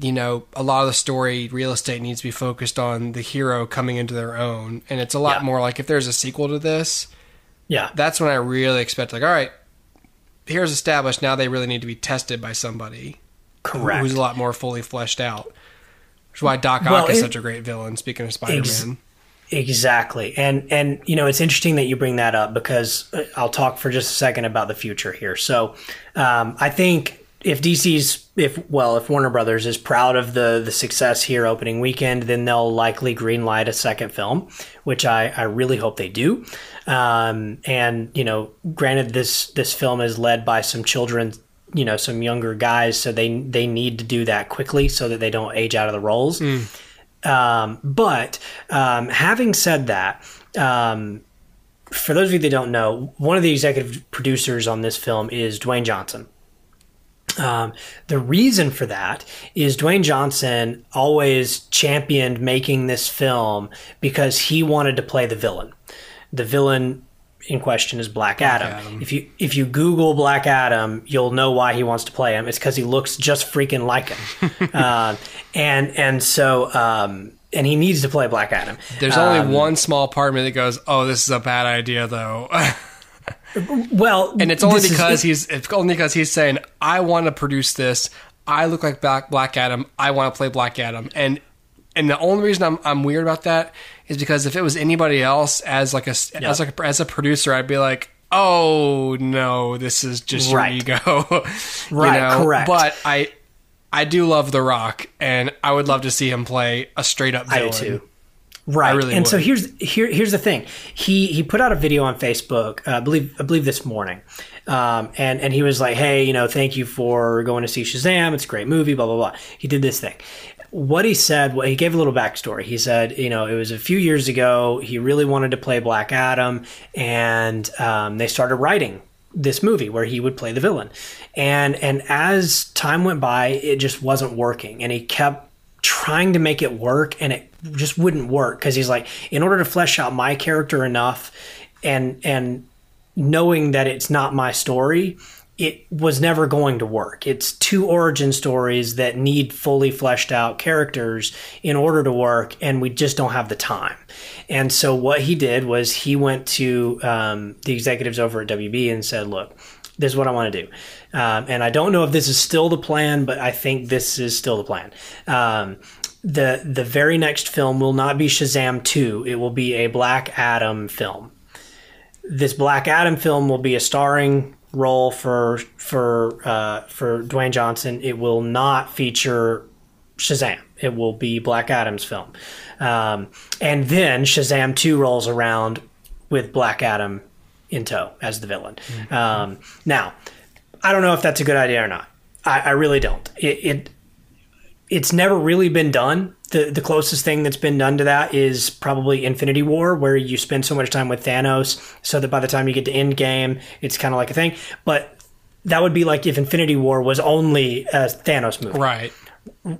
you know, a lot of the story real estate needs to be focused on the hero coming into their own, and it's a lot Yeah. more like if there's a sequel to this, yeah, that's when I really expect like, all right, here's established. Now they really need to be tested by somebody correct. who's a lot more fully fleshed out. Which is why Doc Ock is it- such a great villain. Speaking of Spider Ex- Man, Exactly. And and you know, it's interesting that you bring that up because uh, I'll talk for just a second about the future here. So, um, I think if DC's if well if Warner Brothers is proud of the the success here opening weekend, then they'll likely greenlight a second film, which I I really hope they do. Um, and you know, granted, this this film is led by some children, you know, some younger guys, so they they need to do that quickly so that they don't age out of the roles. Um, but um, having said that, um, for those of you that don't know, one of the executive producers on this film is Dwayne Johnson. Um, the reason for that is Dwayne Johnson always championed making this film because he wanted to play the villain. The villain in question is Black, Adam. Adam. If you if you Google Black Adam, you'll know why he wants to play him. It's because he looks just freaking like him, uh, and and so um, and he needs to play Black Adam. There's only one small part of me that goes, "Oh, this is a bad idea," though, Well, and it's only this is- because he's it's only because he's saying, "I want to produce this. I look like Black Black Adam. I want to play Black Adam." And and the only reason I'm I'm weird about that is because if it was anybody else as like a as like a, as a producer, I'd be like. Oh no! This is just your Right. ego, You Right, correct. But I, I do love The Rock, and I would love to see him play a straight up I villain. do too. Right. really and so here's here here's the thing. He he put out a video on Facebook, uh, I believe I believe this morning. Um, and and he was like, "Hey, you know, thank you for going to see Shazam. It's a great movie, blah blah blah." He did this thing. What he said, well, he gave a little backstory. He said, you know, it was a few years ago. He really wanted to play Black Adam, and um, they started writing this movie where he would play the villain. And and as time went by, it just wasn't working, and he kept trying to make it work and it just wouldn't work because he's like in order to flesh out my character enough and and knowing that it's not my story it was never going to work it's two origin stories that need fully fleshed out characters in order to work and we just don't have the time and so what he did was he went to um, the executives over at wb and said look this is what I want to do. Um, and I don't know if this is still the plan, but I think this is still the plan. Um, the the very next film will not be Shazam 2. It will be a Black Adam film. This Black Adam film will be a starring role for for uh, for Dwayne Johnson. It will not feature Shazam. It will be Black Adam's film. Um, and then Shazam 2 rolls around with Black Adam in tow as the villain. Um, now, I don't know if that's a good idea or not. I, I really don't. It, it it's never really been done. The the closest thing that's been done to that is probably Infinity War, where you spend so much time with Thanos, so that by the time you get to Endgame, it's kind of like a thing. But that would be like if Infinity War was only a Thanos movie Right.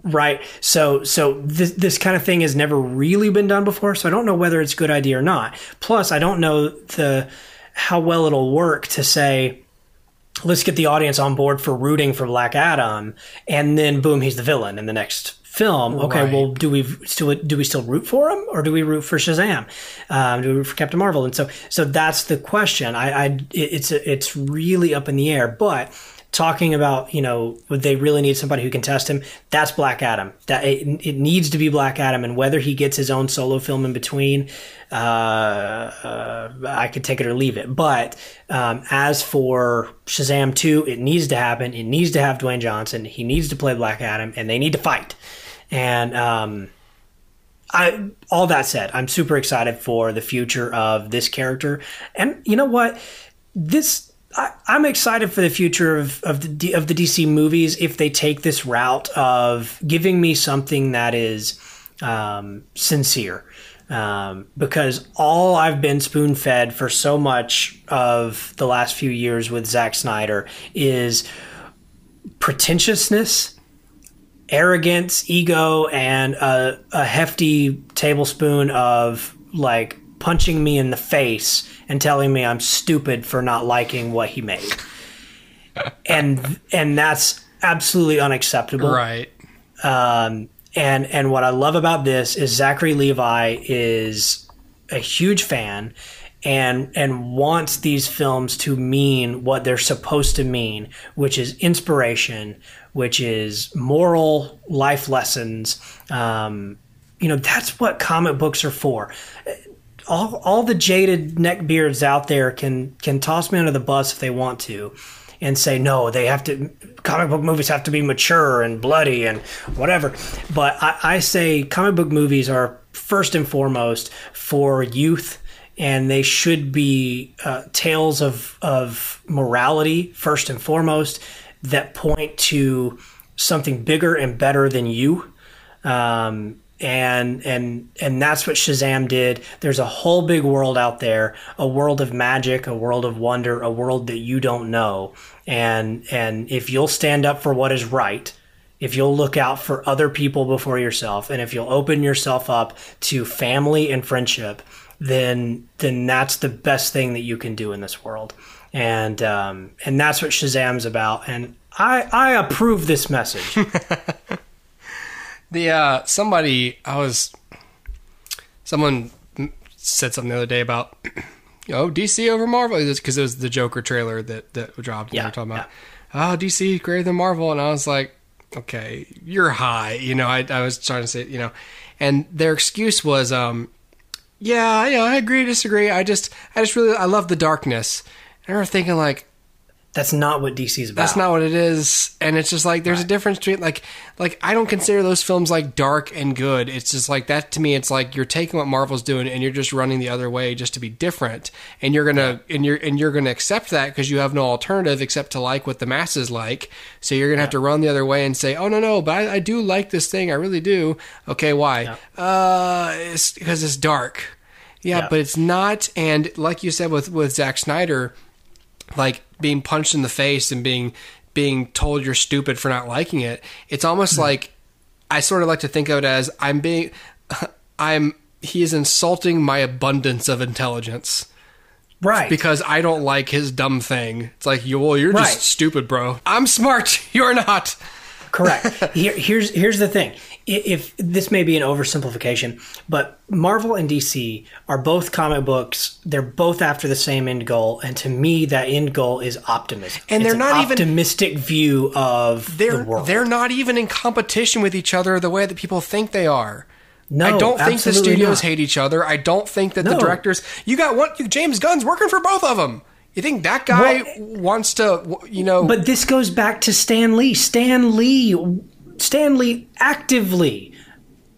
right so so this, this kind of thing has never really been done before so i don't know whether it's a good idea or not plus i don't know the how well it'll work to say let's get the audience on board for rooting for black adam and then boom he's the villain in the next film. Okay Right. well do we still do we still root for him or do we root for shazam? Um, do we root for captain marvel? And so so that's the question. I, I it's it's really up in the air but talking about you know would they really need somebody who can test him that's black adam. That it, it needs to be black adam and whether he gets his own solo film in between uh, uh, i could take it or leave it. But um, as for shazam 2 it needs to happen. It needs to have dwayne johnson. He needs to play black adam and they need to fight. And um, I all that said, I'm super excited for the future of this character. And you know what? This I, I'm excited for the future of, of the of the DC movies if they take this route of giving me something that is um, sincere. Um, because all I've been spoon fed for so much of the last few years with Zack Snyder is pretentiousness arrogance, ego, and a, a hefty tablespoon of like punching me in the face and telling me I'm stupid for not liking what he made. and and that's absolutely unacceptable. Right. Um, and and what I love about this is Zachary Levi is a huge fan and and wants these films to mean what they're supposed to mean, which is inspiration, which is moral life lessons. Um, you know, that's what comic books are for. All, all the jaded neckbeards out there can can toss me under the bus if they want to. and say no, they have to. Comic book movies have to be mature and bloody and whatever. But I, I say comic book movies are first and foremost for youth and they should be uh, tales of of morality first and foremost that point to something bigger and better than you. Um, and and and that's what Shazam did. There's a whole big world out there, a world of magic, a world of wonder, a world that you don't know. And and if you'll stand up for what is right, if you'll look out for other people before yourself, and if you'll open yourself up to family and friendship, then then that's the best thing that you can do in this world. And um, and that's what Shazam's about. And I I approve this message. The uh, somebody I was someone said something the other day about oh DC over Marvel because it was the Joker trailer that that dropped. And Yeah, they were talking about oh DC greater than Marvel, and I was like, okay, you're high. You know, I I was trying to say you know, and their excuse was um yeah, you know, I agree, disagree. I just I just really I love the darkness. And I remember thinking like That's not what DC's about. that's not what it is. And it's just like there's a difference between like like i don't consider those films like dark and good. It's just like that to me it's like you're taking what marvel's doing and you're just running the other way just to be different. And you're gonna and you're and you're gonna accept that because you have no alternative except to like what the masses like. So you're gonna have to run the other way and say oh no no but i, I do like this thing. I really do. Okay why? Uh it's because it's dark. Yeah, Yeah. but it's not. And like you said with with Zack Snyder like being punched in the face and being being told you're stupid for not liking it it's almost hmm. like i sort of like to think of it as i'm being i'm he is insulting my abundance of intelligence. Right. because i don't like his dumb thing. It's like well you're just Right. stupid bro. I'm smart. You're not Correct. Here, here's here's the thing. I- If this may be an oversimplification, but Marvel and DC are both comic books. They're both after the same end goal, and to me, that end goal is optimism. And It's they're an not even- optimistic view of they're the world. they're not even in competition with each other the way that people think they are no, I don't think the studios not. hate each other. I don't think that the directors. You got one. James Gunn's working for both of them. You think that guy wants to? You know, But this goes back to Stan Lee. Stan Lee, Stan Lee actively,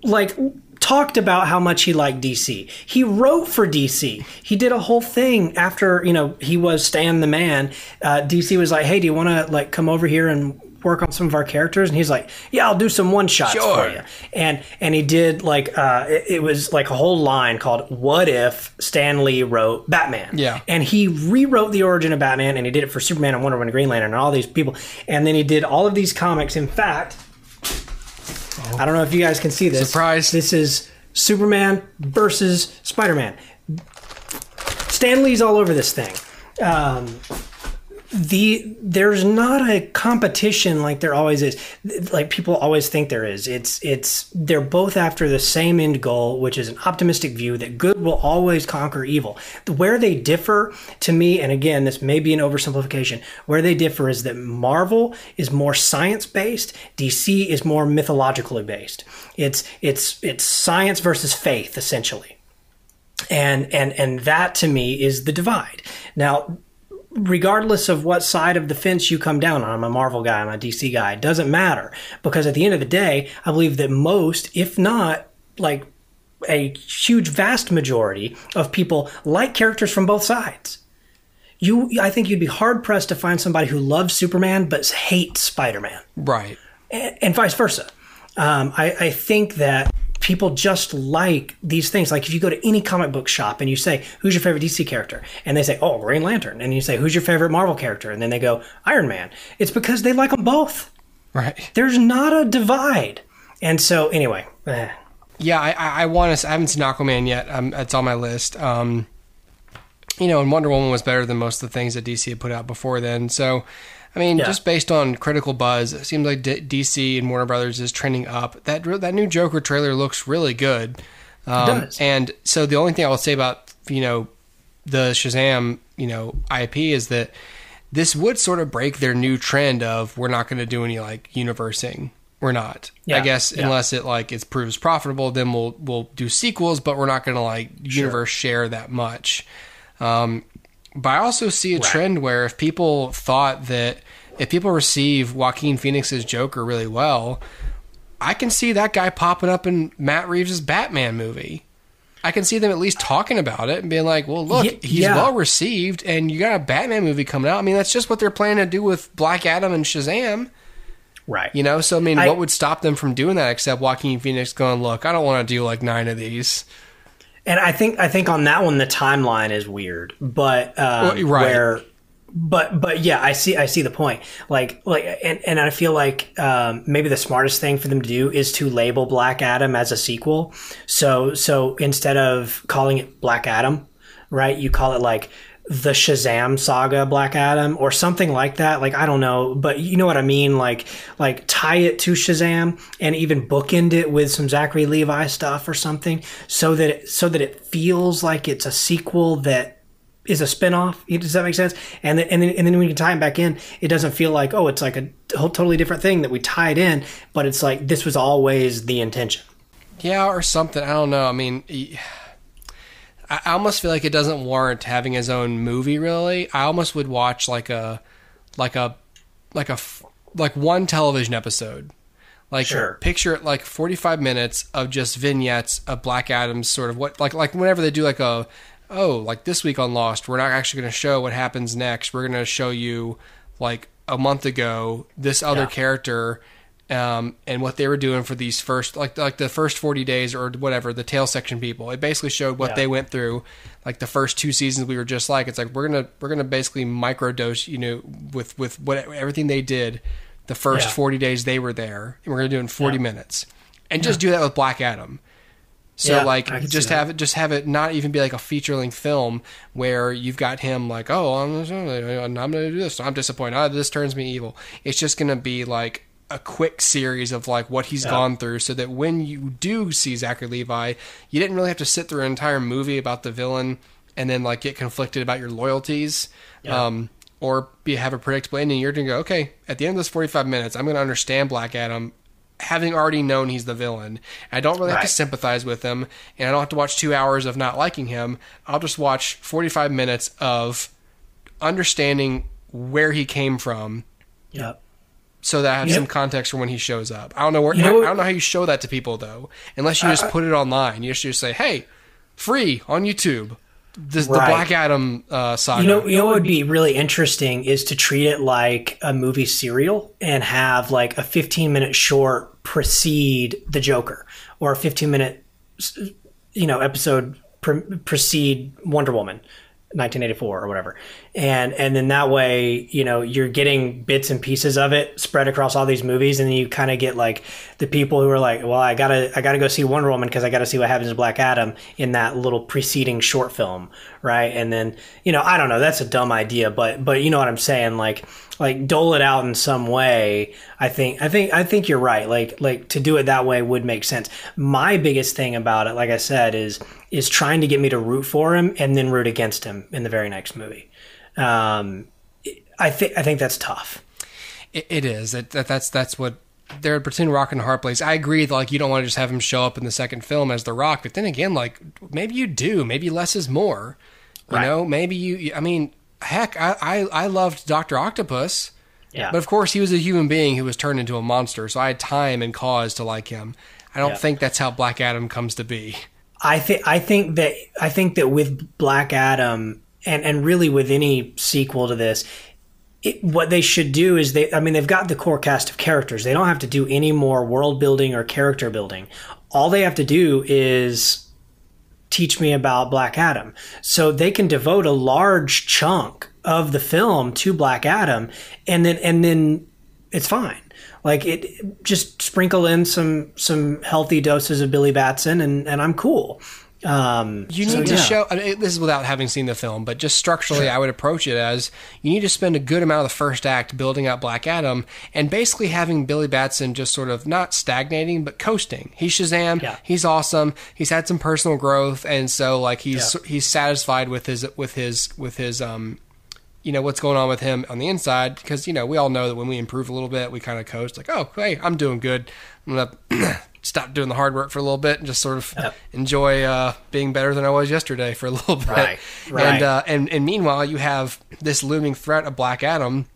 like, talked about how much he liked DC. He wrote for DC. He did a whole thing after you know he was Stan the man. Uh, DC was like, "Hey, do you want to like come over here and?" Work on some of our characters and he's like yeah i'll do some one shots Sure. for you and and he did like uh it, it was like a whole line called what if stan lee wrote batman Yeah. and he rewrote the origin of Batman, and he did it for Superman and Wonder Woman and Green Lantern and all these people. And then he did all of these comics. In fact, I don't know if you guys can see this. Surprise. This is Superman versus Spider Man. Stan Lee's all over this thing. Um, the there's not a competition like there always is. Like people always think there is. It's it's they're both after the same end goal which is an optimistic view that good will always conquer evil. Where they differ to me and again this may be an oversimplification where they differ is that marvel is more science based dc is more mythologically based it's it's it's science versus faith essentially. And and and that to me is the divide. Now regardless of what side of the fence you come down on, I'm a Marvel guy, I'm a DC guy, it doesn't matter. Because at the end of the day, I believe that most, if not like a huge vast majority of people like characters from both sides. You I think you'd be hard pressed to find somebody who loves Superman but hates Spider-Man right? and, and vice versa. Um, I, I think that people just like these things. Like if you go to any comic book shop and you say, "Who's your favorite DC character?" and they say, "Oh, Green Lantern," and you say, "Who's your favorite Marvel character?" and then they go, "Iron Man." It's because they like them both. Right. There's not a divide. And so, anyway, eh. Yeah, I, I, I want to. I haven't seen Aquaman yet. Um, it's on my list. Um, you know, and Wonder Woman was better than most of the things that DC had put out before then. So, I mean, Yeah. just based on critical buzz, it seems like D- DC and Warner Brothers is trending up. That that new Joker trailer looks really good. Um, does. And so the only thing I will say about you know the Shazam you know IP is that this would sort of break their new trend of we're not going to do any like universing. We're not. I guess yeah. unless it like it proves profitable, then we'll we'll do sequels, but we're not going to like universe share that much. Um, But I also see a trend where if people thought that if people receive Joaquin Phoenix's Joker really well, I can see that guy popping up in Matt Reeves' Batman movie. I can see them at least talking about it and being like, "Well, look, Ye- he's yeah. well received, and you got a Batman movie coming out." I mean, that's just what they're planning to do with Black Adam and Shazam. Right. You know, so I mean, I- what would stop them from doing that except Joaquin Phoenix going, "Look, I don't want to do like nine of these." And I think I think on that one the timeline is weird, but um, Well, right. where, but but yeah, I see I see the point. Like like and, and I feel like um, maybe the smartest thing for them to do is to label Black Adam as a sequel. So so instead of calling it Black Adam, right, you call it like the Shazam saga Black Adam or something like that. Like I don't know, but you know what I mean. Like like tie it to Shazam and even bookend it with some Zachary Levi stuff or something, so that it, so that it feels like it's a sequel that is a spinoff. Does that make sense? And then, and then and then when you tie it back in, it doesn't feel like oh, it's like a whole totally different thing that we tied in, but it's like this was always the intention. Yeah, or something. I don't know. I mean, I almost feel like it doesn't warrant having his own movie. Really, I almost would watch like a, like a, like a, like one television episode. Like Sure. picture it like forty five minutes of just vignettes of Black Adam's sort of what like like whenever they do like a oh like this week on Lost we're not actually going to show what happens next we're going to show you like a month ago this other Yeah. character um, and what they were doing for these first like like the first 40 days or whatever the tail section people it basically showed what Yeah. they went through like the first two seasons we were just like it's like we're gonna we're gonna basically microdose you know with with what everything they did the first Yeah. 40 days they were there and we're gonna do it in 40 minutes and just do that with black adam so Yeah, like I can see just have it just have it not even be like a feature length film where you've got him like oh I'm, I'm going to do this. I'm disappointed. Oh, this turns me evil. It's just going to be like a quick series of like what he's gone through so that when you do see Zachary Levi you didn't really have to sit through an entire movie about the villain and then like get conflicted about your loyalties Yeah. um or be have a predictable ending. You're going to go okay at the end of this 45 minutes I'm going to understand Black Adam having already known he's the villain. I don't really have to sympathize with him, and I don't have to watch two hours of not liking him. I'll just watch 45 minutes of understanding where he came from Yep. so that I have Yep. some context for when he shows up. I don't know where You know I don't know how you show that to people though, unless you just put it online. You just, just say, "Hey, free on YouTube." This the Black Adam uh, saga. You know, you know what would be really interesting is to treat it like a movie serial and have like a 15 minute short precede the Joker or a 15 minute, you know, episode pre- precede Wonder Woman. 1984 or whatever and and then that way you know you're getting bits and pieces of it spread across all these movies. And then you kind of get like the people who are like well i gotta i gotta go see wonder woman because i gotta see what happens to black adam in that little preceding short film right? And then you know i don't know that's a dumb idea but but you know what i'm saying? Like like dole it out in some way i think i think i think you're right. Like like to do it that way would make sense. My biggest thing about it like i said is is trying to get me to root for him and then root against him in the very next movie um i think i think that's tough It, it is. That, that that's that's what they're between rock and a hard place. I agree. that, Like you don't want to just have him show up in the second film as the Rock, but then again, like maybe you do. Maybe less is more. You Right. know, maybe you. I mean, heck, I I, I loved Doctor Octopus, yeah but of course he was a human being who was turned into a monster. So I had time and cause to like him. I don't Yeah. think that's how Black Adam comes to be. I think I think that I think that with Black Adam and and really with any sequel to this, it, what they should do is they I mean they've got the core cast of characters. They don't have to do any more world building or character building. All they have to do is teach me about Black Adam. So they can devote a large chunk of the film to Black Adam and then and then it's fine. Like it just sprinkle in some some healthy doses of Billy Batson and and I'm cool. Um You so, need to yeah. show. This is without having seen the film, but just structurally, I would approach it as you need to spend a good amount of the first act building out Black Adam, and basically having Billy Batson just sort of not stagnating but coasting. He's Shazam. Yeah. He's awesome. He's had some personal growth, and so like he's Yeah. he's satisfied with his with his with his um you know what's going on with him on the inside because you know we all know that when we improve a little bit we kind of coast like oh hey i'm doing good i'm gonna stop doing the hard work for a little bit and just sort of Yep. enjoy uh, being better than i was yesterday for a little bit Right, right. and uh, and and meanwhile you have this looming threat of black adam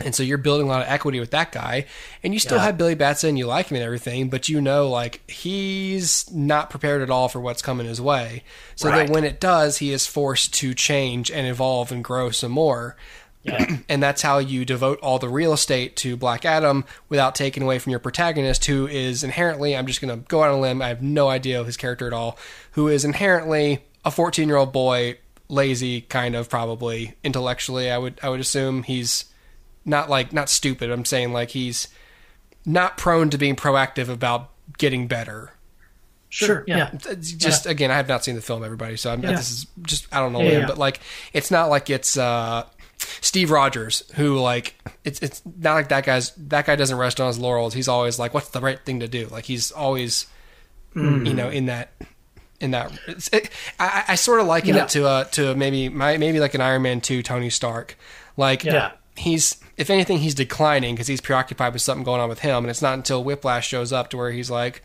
and so you're building a lot of equity with that guy, and you still Yeah. have Billy Batson, you like him and everything, but you know, like he's not prepared at all for what's coming his way. So Right. that when it does, he is forced to change and evolve and grow some more. and that's how you devote all the real estate to Black Adam without taking away from your protagonist, who is inherently, I'm just going to go out on a limb, I have no idea of his character at all, who is inherently a 14 year old boy, lazy, kind of probably intellectually. I would I would assume he's not like not stupid. I'm saying like he's not prone to being proactive about getting better. Sure. yeah. Yeah. It's just again, I have not seen the film, everybody, so I'm, Yeah. this is just I don't know, Yeah, yeah. but like it's not like it's uh, Steve Rogers who like it's it's not like that guy's that guy doesn't rest on his laurels. He's always like, what's the right thing to do? Like he's always Mm-hmm. you know in that in that it's, it, I, I sort of liken Yeah. it to uh to maybe my maybe like an Iron Man two Tony Stark, like Yeah. he's if anything he's declining because he's preoccupied with something going on with him and it's not until whiplash shows up to where he's like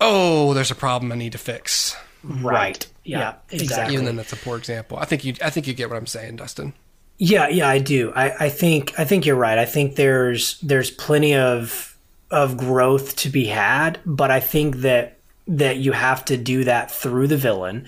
oh there's a problem i need to fix Right. Yeah. Yeah, exactly. even then that's a poor example i think you i think you get what i'm saying dustin Yeah, yeah, I do. I, I think I think you're right. I think there's there's plenty of of growth to be had, but I think that that you have to do that through the villain,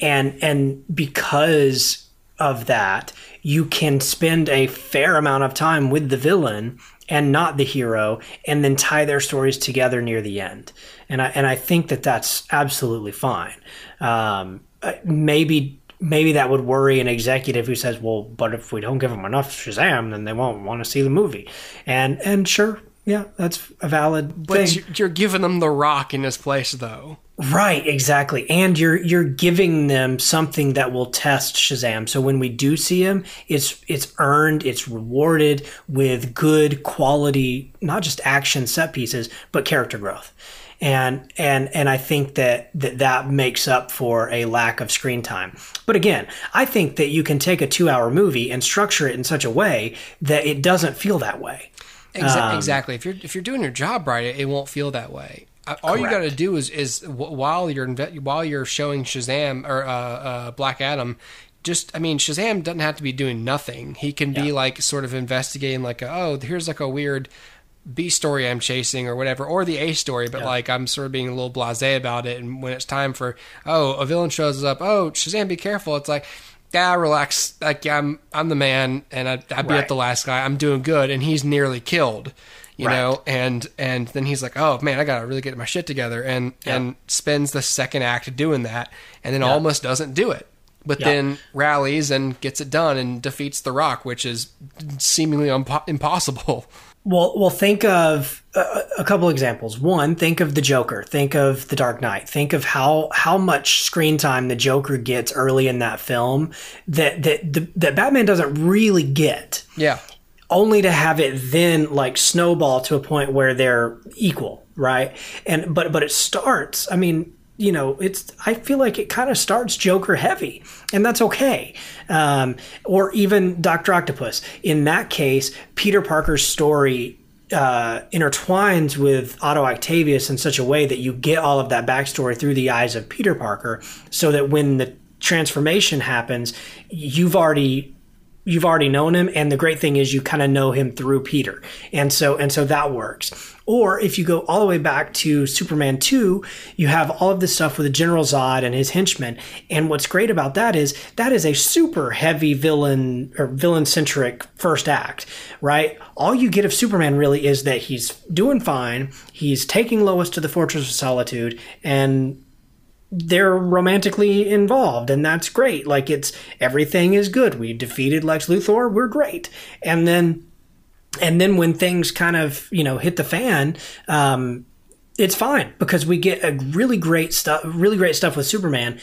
and and because of that, you can spend a fair amount of time with the villain and not the hero, and then tie their stories together near the end. And I and I think that that's absolutely fine. Um, uh, maybe maybe that would worry an executive who says, "Well, but if we don't give them enough Shazam, then they won't want to see the movie." And and sure, yeah, that's a valid but thing. you- you're giving them the rock in this place though Right, exactly. And you're you're giving them something that will test Shazam. So when we do see him, it's it's earned, it's rewarded with good quality, not just action set pieces, but character growth. And and and I think that that, that makes up for a lack of screen time. But again, I think that you can take a 2-hour movie and structure it in such a way that it doesn't feel that way. Exa- exactly. If you're if you're doing your job right it, it won't feel that way. Uh, all you got to do is is while you're while you're showing Shazam or uh, uh, Black Adam just I mean Shazam doesn't have to be doing nothing. He can be like sort of investigating like oh here's like a weird B story I'm chasing or whatever, or the A story, but like I'm sort of being a little blasé about it. And when it's time for oh a villain shows up, oh Shazam, be careful. It's like yeah, relax. Like I'm I'm the man, and I, I beat up Right. the last guy. I'm doing good, and he's nearly killed. You Right. know, and and then he's like, oh man, I gotta really get my shit together, and and spends the second act doing that, and then almost doesn't do it. But Yeah. then rallies and gets it done and defeats the Rock, which is seemingly impo- impossible. Well, well, think of a, a couple examples. One, think of the Joker. Think of the Dark Knight. Think of how how much screen time the Joker gets early in that film that that the, that Batman doesn't really get. Yeah. Only to have it then like snowball to a point where they're equal, right? And but but it starts. I mean, you know, it's. I feel like it kind of starts Joker heavy, and that's okay. Um, or even Doctor Octopus. In that case, Peter Parker's story uh, intertwines with Otto Octavius in such a way that you get all of that backstory through the eyes of Peter Parker, so that when the transformation happens, you've already you've already known him and the great thing is you kind of know him through Peter. And so and so that works. Or if you go all the way back to Superman 2, you have all of this stuff with the General Zod and his henchmen. And what's great about that is that is a super heavy villain or villain centric first act, right? All you get of Superman really is that he's doing fine, he's taking Lois to the Fortress of Solitude and they're romantically involved and that's great. Like it's everything is good. We defeated lex luthor we're great. And then and then when things kind of you know hit the fan um it's fine because we get a really great stuff really great stuff with superman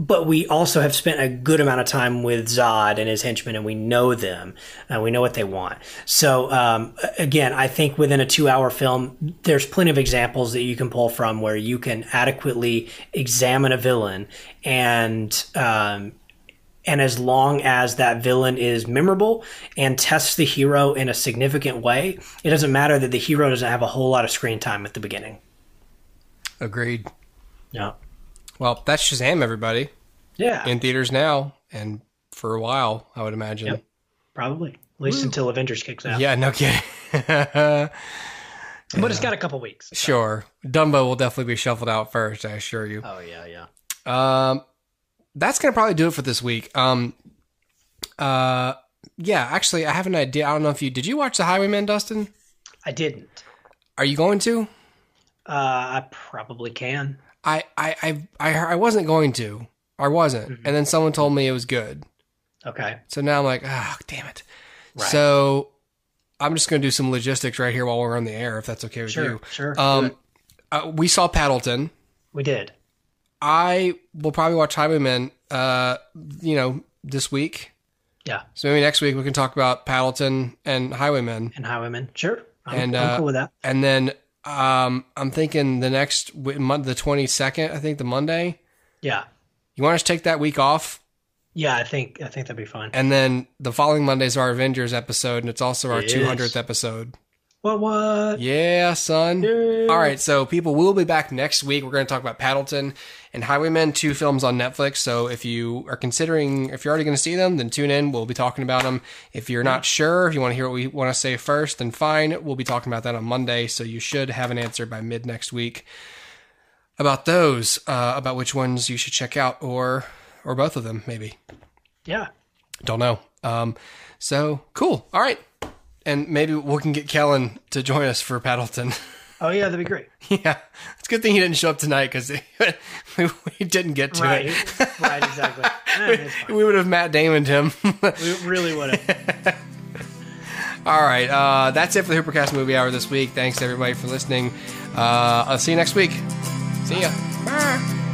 but we also have spent a good amount of time with Zod and his henchmen, and we know them, and we know what they want. So, um, again, I think within a two-hour film, there's plenty of examples that you can pull from where you can adequately examine a villain and um, And as long as that villain is memorable and tests the hero in a significant way, it doesn't matter that the hero doesn't have a whole lot of screen time at the beginning. Agreed. Yeah. Well, that's Shazam, everybody. Yeah. In theaters now and for a while, I would imagine. Yep. Probably. At least until Avengers kicks out. Yeah, no kidding. But it's got a couple weeks. sure. Dumbo will definitely be shuffled out first, I assure you. Oh, yeah, yeah. Um, that's gonna probably do it for this week. Um, uh, yeah, actually, I have an idea. I don't know if you did. You watch The Highwaymen, Dustin? I didn't. Are you going to? Uh, I probably can. I I I I, I wasn't going to. I wasn't, and then someone told me it was good. Okay. So now I'm like, ah, damn it. Right. So I'm just gonna do some logistics right here while we're on the air, if that's okay with Sure, you. sure. Um, uh, we saw Paddleton. we did. I will probably watch Highwaymen. Uh, you know, this week. Yeah. So maybe next week we can talk about Paddleton and Highwaymen. And Highwaymen. Sure. I'm, And, I'm uh, cool with that. And then um, I'm thinking the next month, the 22nd, I think the Monday. Yeah. You want us to take that week off, Yeah, I think I think that'd be fine. and then the following Monday is our Avengers episode, and it's also our Yes. 200th episode. What what? Yeah, son. Yeah. All right, so people we will be back next week. We're going to talk about Paddleton and Highwaymen, two films on Netflix. So if you are considering, if you're already going to see them, then tune in. We'll be talking about them. If you're not sure, if you want to hear what we want to say first, then fine. We'll be talking about that on Monday. So you should have an answer by mid next week about those, uh, about which ones you should check out, or or both of them, maybe. Yeah. Don't know. Um, so cool. All right. And maybe we can get Kellen to join us for Paddleton. Oh yeah, that'd be great. yeah. It's a good thing he didn't show up tonight because we, we didn't get to Right. it. right. Exactly. Eh, it's. We would have Matt Damon him. We really would have. All right. Uh, that's it for the Hoopercast Movie Hour this week. Thanks everybody for listening. Uh, I'll see you next week. See ya. Bye.